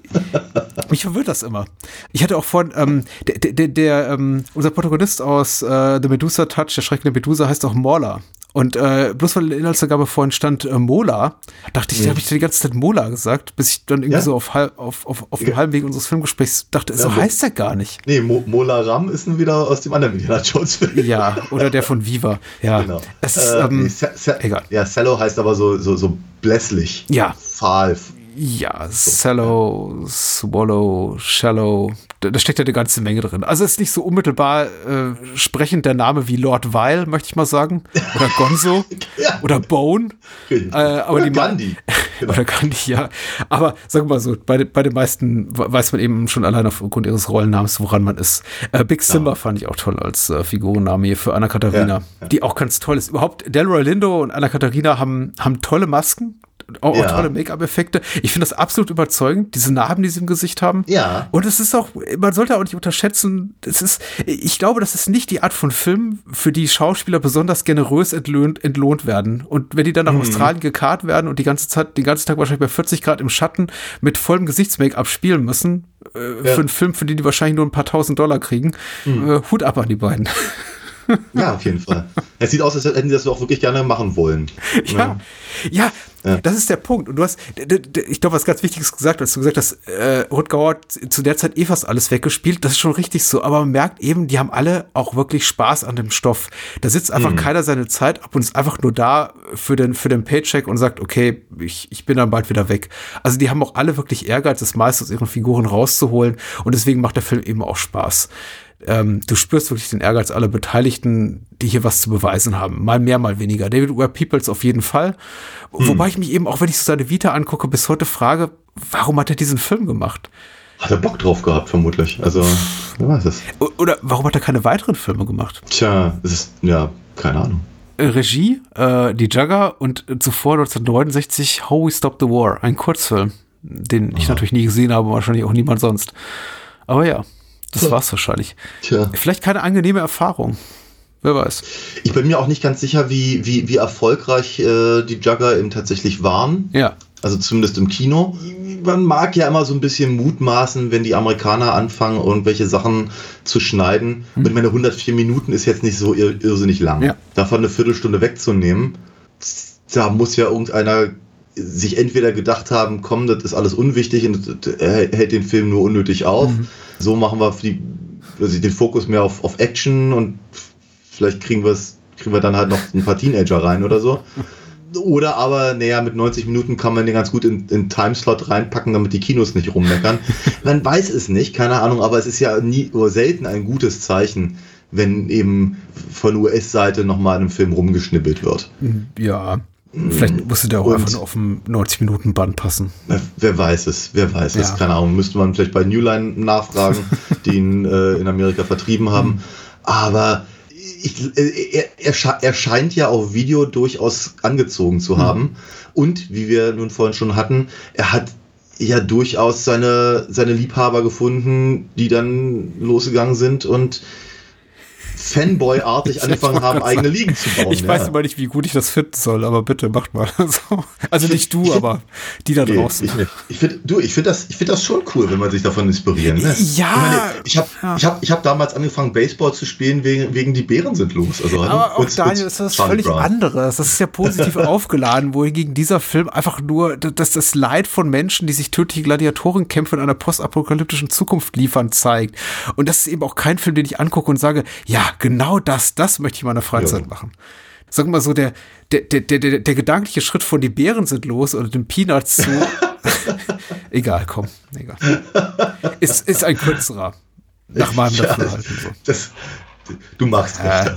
mich verwirrt das immer. Ich hatte auch vorhin, ähm, der, der, der, ähm, unser Protagonist aus äh, The Medusa Touch, der schreckende Medusa, heißt auch Morla. Und äh, bloß weil in der Inhaltsangabe vorhin stand äh, Mola, dachte ich, da habe ich die ganze Zeit Mola gesagt, bis ich dann irgendwie Ja. so auf, halb, auf, auf, auf dem Ja. halben Weg unseres Filmgesprächs dachte, so Ja, heißt er gar nicht. Nee, Mo Mola Ram ist nun wieder aus dem anderen Indiana Jones Film. Ja, oder der von Viva. Ja, Genau. es ist, äh, ähm, nee, egal. Ja, Sallow heißt aber so, so, so blässlich. Ja. Fahl. Ja, Sallow, Swallow, Shallow, da, steckt ja eine ganze Menge drin. Also ist nicht so unmittelbar äh, sprechend der Name wie Lord Weil, möchte ich mal sagen. Oder Gonzo. <laughs> Ja. Oder Bone. Äh, aber Oder die Gandhi. Genau. <laughs> Oder Gandhi, ja. Aber sagen wir mal so, bei, den- bei den meisten we- weiß man eben schon allein aufgrund ihres Rollennamens, woran man ist. Äh, Big Simba fand ich auch toll als äh, Figurenname hier für Anna Katharina, Ja, ja. die auch ganz toll ist. Überhaupt, Delroy Lindo und Anna Katharina haben, haben tolle Masken. Auch, Ja. tolle Make-up-Effekte. Ich finde das absolut überzeugend, diese Narben, die sie im Gesicht haben. Ja. Und es ist auch, man sollte auch nicht unterschätzen, es ist, ich glaube, das ist nicht die Art von Film, für die Schauspieler besonders generös entlohnt, entlohnt werden. Und wenn die dann nach Australien gekarrt werden und die ganze Zeit, den ganzen Tag wahrscheinlich bei 40 Grad im Schatten mit vollem Gesichts-Make-up spielen müssen, äh, Ja. für einen Film, für den die wahrscheinlich nur ein paar tausend Dollar kriegen, äh, Hut ab an die beiden. <laughs> Ja, auf jeden Fall. Es sieht aus, als hätten sie das auch wirklich gerne machen wollen. <laughs> Ja, ja, Ja. das ist der Punkt. Und du hast, ich glaube, was ganz Wichtiges gesagt, als du gesagt hast, äh, hat zu der Zeit eh fast alles weggespielt. Das ist schon richtig so. Aber man merkt eben, die haben alle auch wirklich Spaß an dem Stoff. Da sitzt einfach keiner seine Zeit ab und ist einfach nur da für den, für den Paycheck und sagt, okay, ich, ich bin dann bald wieder weg. Also die haben auch alle wirklich Ehrgeiz, das meiste aus ihren Figuren rauszuholen. Und deswegen macht der Film eben auch Spaß ähm, du spürst wirklich den Ehrgeiz aller Beteiligten, die hier was zu beweisen haben. Mal mehr, mal weniger. David Ware Peoples auf jeden Fall. Wobei ich mich eben, auch wenn ich so seine Vita angucke, bis heute frage, warum hat er diesen Film gemacht? Hat er Bock drauf gehabt, vermutlich. Also, wer weiß es. Oder warum hat er keine weiteren Filme gemacht? Tja, es ist, ja, keine Ahnung. Äh, Regie, äh, die Jugger und zuvor 1969 How We Stop the War, ein Kurzfilm, den ich natürlich nie gesehen habe, wahrscheinlich auch niemand sonst. Aber ja, das war's wahrscheinlich. Tja. Vielleicht keine angenehme Erfahrung. Wer weiß. Ich bin mir auch nicht ganz sicher, wie, wie, wie erfolgreich äh, die Jugger eben tatsächlich waren. Ja. Also zumindest im Kino. Man mag ja immer so ein bisschen mutmaßen, wenn die Amerikaner anfangen, irgendwelche Sachen zu schneiden. Und ich meine, 104 Minuten ist jetzt nicht so ir irrsinnig lang. Ja. Davon eine Viertelstunde wegzunehmen, da muss ja irgendeiner sich entweder gedacht haben, komm, das ist alles unwichtig und er hält den Film nur unnötig auf. So machen wir die, also den Fokus mehr auf, auf Action und vielleicht kriegen wir es, kriegen wir dann halt noch ein paar Teenager rein oder so. Oder aber, naja, mit 90 Minuten kann man den ganz gut in, in Timeslot reinpacken, damit die Kinos nicht rummeckern. <laughs> Man weiß es nicht, keine Ahnung, aber es ist ja nie oder selten ein gutes Zeichen, wenn eben von US-Seite nochmal an einem Film rumgeschnippelt wird. Ja. Vielleicht musste der auch Und- einfach nur auf ein 90-Minuten-Band passen. Wer weiß es, wer weiß es, Ja. keine Ahnung. Müsste man vielleicht bei Newline nachfragen, <laughs> die ihn äh, in Amerika vertrieben haben. Aber ich, äh, er, er, er scheint ja auf Video durchaus angezogen zu haben. Und wie wir nun vorhin schon hatten, er hat ja durchaus seine, seine Liebhaber gefunden, die dann losgegangen sind und Fanboy-artig <laughs> angefangen haben, eigene Ligen zu bauen. Ich ja. weiß immer nicht, wie gut ich das finden soll, aber bitte macht mal. <laughs> So. Also nicht du, aber die da Nee, draußen. Ich, ich finde, du, ich finde das, ich finde das schon cool, wenn man sich davon inspirieren lässt. Ja. Ich, meine, ich habe, Ja. ich habe, ich habe damals angefangen Baseball zu spielen wegen, wegen die Bären sind los. Also Aber auch und- Daniel, und das ist was völlig Brown. anderes. Das ist ja positiv <laughs> aufgeladen, wohingegen dieser Film einfach nur das, das Leid von Menschen, die sich tödliche Gladiatorenkämpfe in einer postapokalyptischen Zukunft liefern, zeigt. Und das ist eben auch kein Film, den ich angucke und sage, ja, genau das, das möchte ich in meiner Freizeit Ja. machen. sag mal so, der, der, der, der, der gedankliche Schritt von die Bären sind los oder den Peanuts zu. <laughs> egal, komm, egal. Ist, ist ein kürzerer. Nach meinem Ja, Dafürhalten. So. Das, du magst Äh.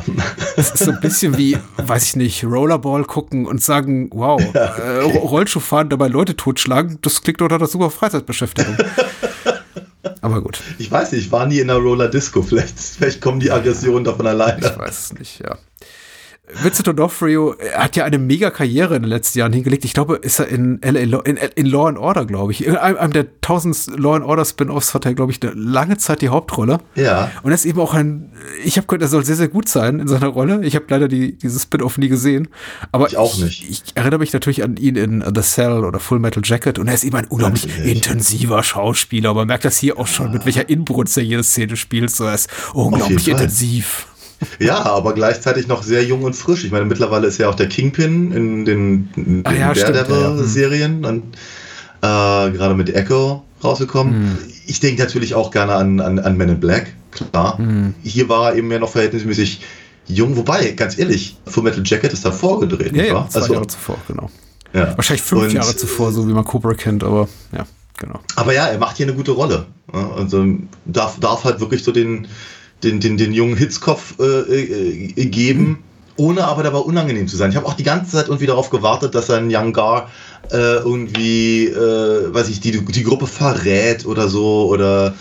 Es ist so ein bisschen wie, weiß ich nicht, Rollerball gucken und sagen, wow, äh, Rollschuh fahren, dabei Leute totschlagen, das klingt doch nach einer super Freizeitbeschäftigung. Aber gut, Ich weiß nicht, ich war nie in einer Roller Disco. Vielleicht, vielleicht kommen die Aggressionen davon alleine. ich weiß es nicht, ja. Vincent D'Onofrio hat ja eine mega Karriere in den letzten Jahren hingelegt. Ich glaube, ist er in, LA, Law- in, in Law and Order, glaube ich. In einem, einem der tausend Law and Order Spin-offs hat er, glaube ich, eine lange Zeit die Hauptrolle. Ja. Und er ist eben auch ein, ich habe gehört, er soll sehr, sehr gut sein in seiner Rolle. Ich habe leider die, dieses Spin-off nie gesehen. Aber Ich auch nicht. Ich, erinnere mich natürlich an ihn in The Cell oder Full Metal Jacket und er ist eben ein unglaublich Natürlich. intensiver Schauspieler. Man merkt das hier auch schon, mit welcher Inbrunst er jede Szene spielt. So, er ist unglaublich intensiv. Ja, aber gleichzeitig noch sehr jung und frisch. Ich meine, mittlerweile ist ja auch der Kingpin in den, in Ah den ja, stimmt, ja. Daredevil-Serien und äh, gerade mit Echo rausgekommen. Hm. Ich denke natürlich auch gerne an, an, an Men in Black, klar. Hm. Hier war er eben ja noch verhältnismäßig jung, wobei, ganz ehrlich, Full Metal Jacket ist davor gedreht, Ja, nicht ja, zwei Also, Jahre zuvor, genau. ja. Wahrscheinlich fünf Und- Jahre zuvor, so wie man Cobra kennt, aber ja, genau. Aber ja, er macht hier eine gute Rolle. Ja, also darf, darf halt wirklich so den, den, den, den jungen Hitzkopf äh, äh, geben, ohne aber dabei unangenehm zu sein. Ich habe auch die ganze Zeit irgendwie darauf gewartet, dass ein Young Gar äh, irgendwie, äh, weiß ich, die, die Gruppe verrät oder so oder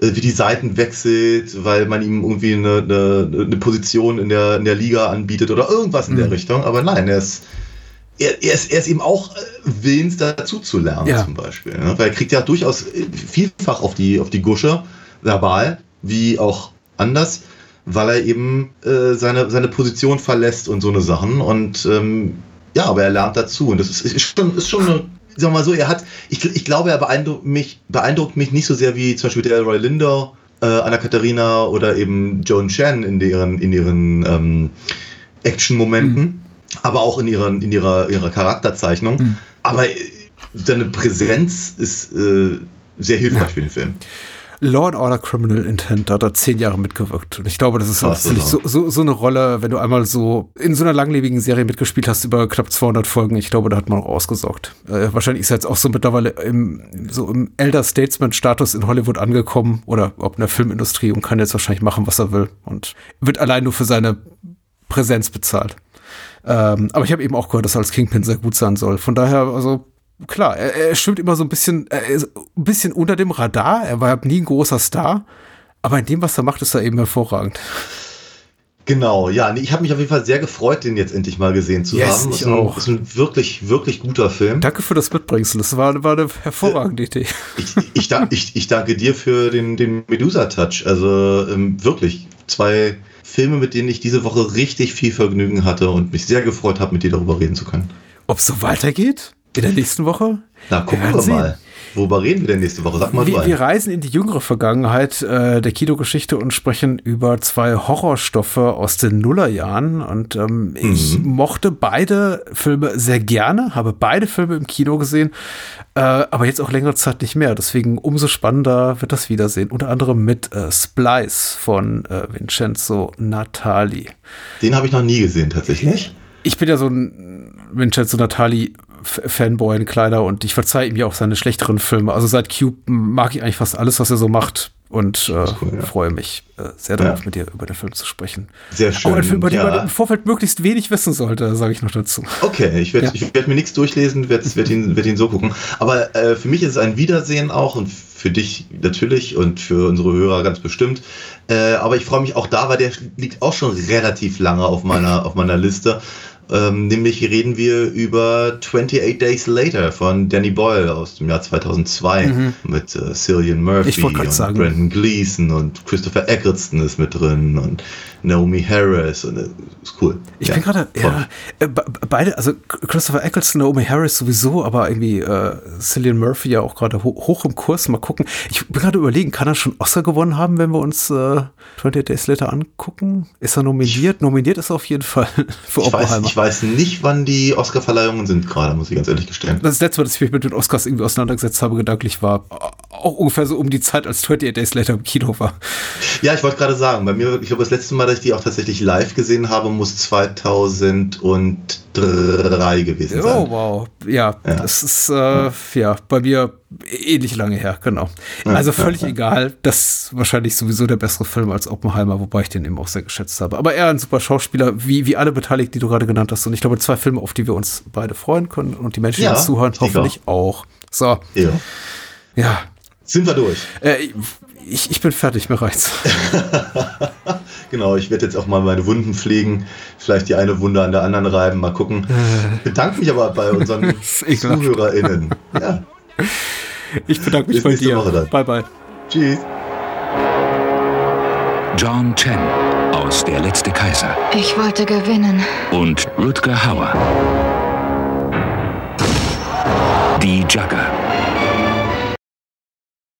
äh, wie die Seiten wechselt, weil man ihm irgendwie eine, eine, eine Position in der, in der Liga anbietet oder irgendwas in der Richtung. Aber nein, er ist er, er, ist, er ist eben auch äh, willens, dazu zu lernen, Ja. zum Beispiel. Ne? Weil er kriegt ja durchaus äh, vielfach auf die, auf die Gusche, verbal, wie auch anders, weil er eben äh, seine, seine Position verlässt und so eine Sachen. Und ähm, ja, aber er lernt dazu. Und das ist, ist schon, ist schon eine, sagen wir mal so, er hat, ich, ich glaube, er beeindruckt mich, beeindruckt mich nicht so sehr wie zum Beispiel Delroy Linder, äh, Anna Katharina oder eben Joan Chen in ihren, in ihren ähm, Action-Momenten, aber auch in, ihren, in ihrer, ihrer Charakterzeichnung. Aber äh, seine Präsenz ist äh, sehr hilfreich für den Film. Law and Order Criminal Intent, da hat er zehn Jahre mitgewirkt. Und ich glaube, das ist Krass, tatsächlich so, so, so eine Rolle, wenn du einmal so in so einer langlebigen Serie mitgespielt hast über knapp 200 Folgen, ich glaube, da hat man auch ausgesorgt. Äh, wahrscheinlich ist er jetzt auch so mittlerweile im, so im Elder Statesman-Status in Hollywood angekommen oder ob in der Filmindustrie und kann jetzt wahrscheinlich machen, was er will. Und wird allein nur für seine Präsenz bezahlt. Ähm, aber ich habe eben auch gehört, dass er als Kingpin sehr gut sein soll. Von daher, also klar, er, er schwimmt immer so ein bisschen, ein bisschen unter dem Radar. Er war nie ein großer Star. Aber in dem, was er macht, ist er eben hervorragend. Genau, ja, ich habe mich auf jeden Fall sehr gefreut, den jetzt endlich mal gesehen zu Yes, haben. ich ist ein, auch. Ist ein wirklich, wirklich guter Film. Danke für das Mitbringsel. Das war, war eine hervorragende Idee. Ich, ich, ich, ich danke dir für den, den Medusa-Touch. Also ähm, wirklich zwei Filme, mit denen ich diese Woche richtig viel Vergnügen hatte und mich sehr gefreut habe, mit dir darüber reden zu können. Ob es so weitergeht in der nächsten Woche? Na, gucken wir sehen. mal. Worüber reden wir denn nächste Woche? Sag mal Wir, wir reisen in die jüngere Vergangenheit äh, der Kinogeschichte und sprechen über zwei Horrorstoffe aus den Nullerjahren. Und ähm, ich mochte beide Filme sehr gerne, habe beide Filme im Kino gesehen, äh, aber jetzt auch längere Zeit nicht mehr. Deswegen umso spannender wird das Wiedersehen. Unter anderem mit äh, Splice von äh, Vincenzo Natali. Den habe ich noch nie gesehen, tatsächlich. Ich bin ja so ein Vincenzo Natali Fanboy, kleiner, und ich verzeihe ihm ja auch seine schlechteren Filme. Also seit Cube mag ich eigentlich fast alles, was er so macht und äh, cool, ja. freue mich äh, sehr darauf, Ja. mit dir über den Film zu sprechen. Sehr schön. Auch ein Film, über den ja. man im Vorfeld möglichst wenig wissen sollte, sage ich noch dazu. Okay, ich werde werd mir nichts durchlesen, werde werd ihn, werd ihn so gucken. Aber äh, für mich ist es ein Wiedersehen auch und für dich natürlich und für unsere Hörer ganz bestimmt. Äh, aber ich freue mich auch da, weil der liegt auch schon relativ lange auf meiner, auf meiner Liste. Ähm, nämlich reden wir über 28 Days Later von Danny Boyle aus dem Jahr 2002 mit äh, Cillian Murphy und sagen. Brandon Gleeson und Christopher Eccleston ist mit drin und Naomi Harris und äh, ist cool. Ich Ja, bin gerade, ja, äh, be- beide, also Christopher Eccleston, Naomi Harris sowieso, aber irgendwie äh, Cillian Murphy ja auch gerade ho hoch im Kurs. Mal gucken. Ich bin gerade überlegen, kann er schon Oscar gewonnen haben, wenn wir uns äh, 28 Days Later angucken? Ist er nominiert? nominiert ist er auf jeden Fall <laughs> für Ich weiß, ich weiß nicht, wann die Oscar-Verleihungen sind gerade, muss ich ganz ehrlich gestehen. Das letzte Mal, dass ich mich mit den Oscars irgendwie auseinandergesetzt habe, gedanklich war auch ungefähr so um die Zeit, als 28 Days Later im Kino war. Ja, ich wollte gerade sagen, bei mir, ich glaube, das letzte Mal, dass ich die auch tatsächlich live gesehen habe, muss 2003 gewesen sein. Oh, wow. Ja, ja. das ist, äh, ja, bei mir ähnlich lange her, genau. Also völlig egal. Das ist wahrscheinlich sowieso der bessere Film als Oppenheimer, wobei ich den eben auch sehr geschätzt habe. Aber er ein super Schauspieler, wie, wie alle Beteiligten, die du gerade genannt hast. Und ich glaube, zwei Filme, auf die wir uns beide freuen können und die Menschen, die uns zuhören, hoffentlich auch. So. Ja. Ja. Sind wir durch? Äh, ich, ich bin fertig, mir reicht's. <laughs> genau, ich werde jetzt auch mal meine Wunden pflegen, vielleicht die eine Wunde an der anderen reiben, mal gucken. Ich bedanke mich aber bei unseren <laughs> ZuhörerInnen. Ja. Ich bedanke mich Bis bei dir. Woche dann. Bye, bye. Tschüss. John Chen aus Der letzte Kaiser. Ich wollte gewinnen. Und Rutger Hauer. Die Jugger.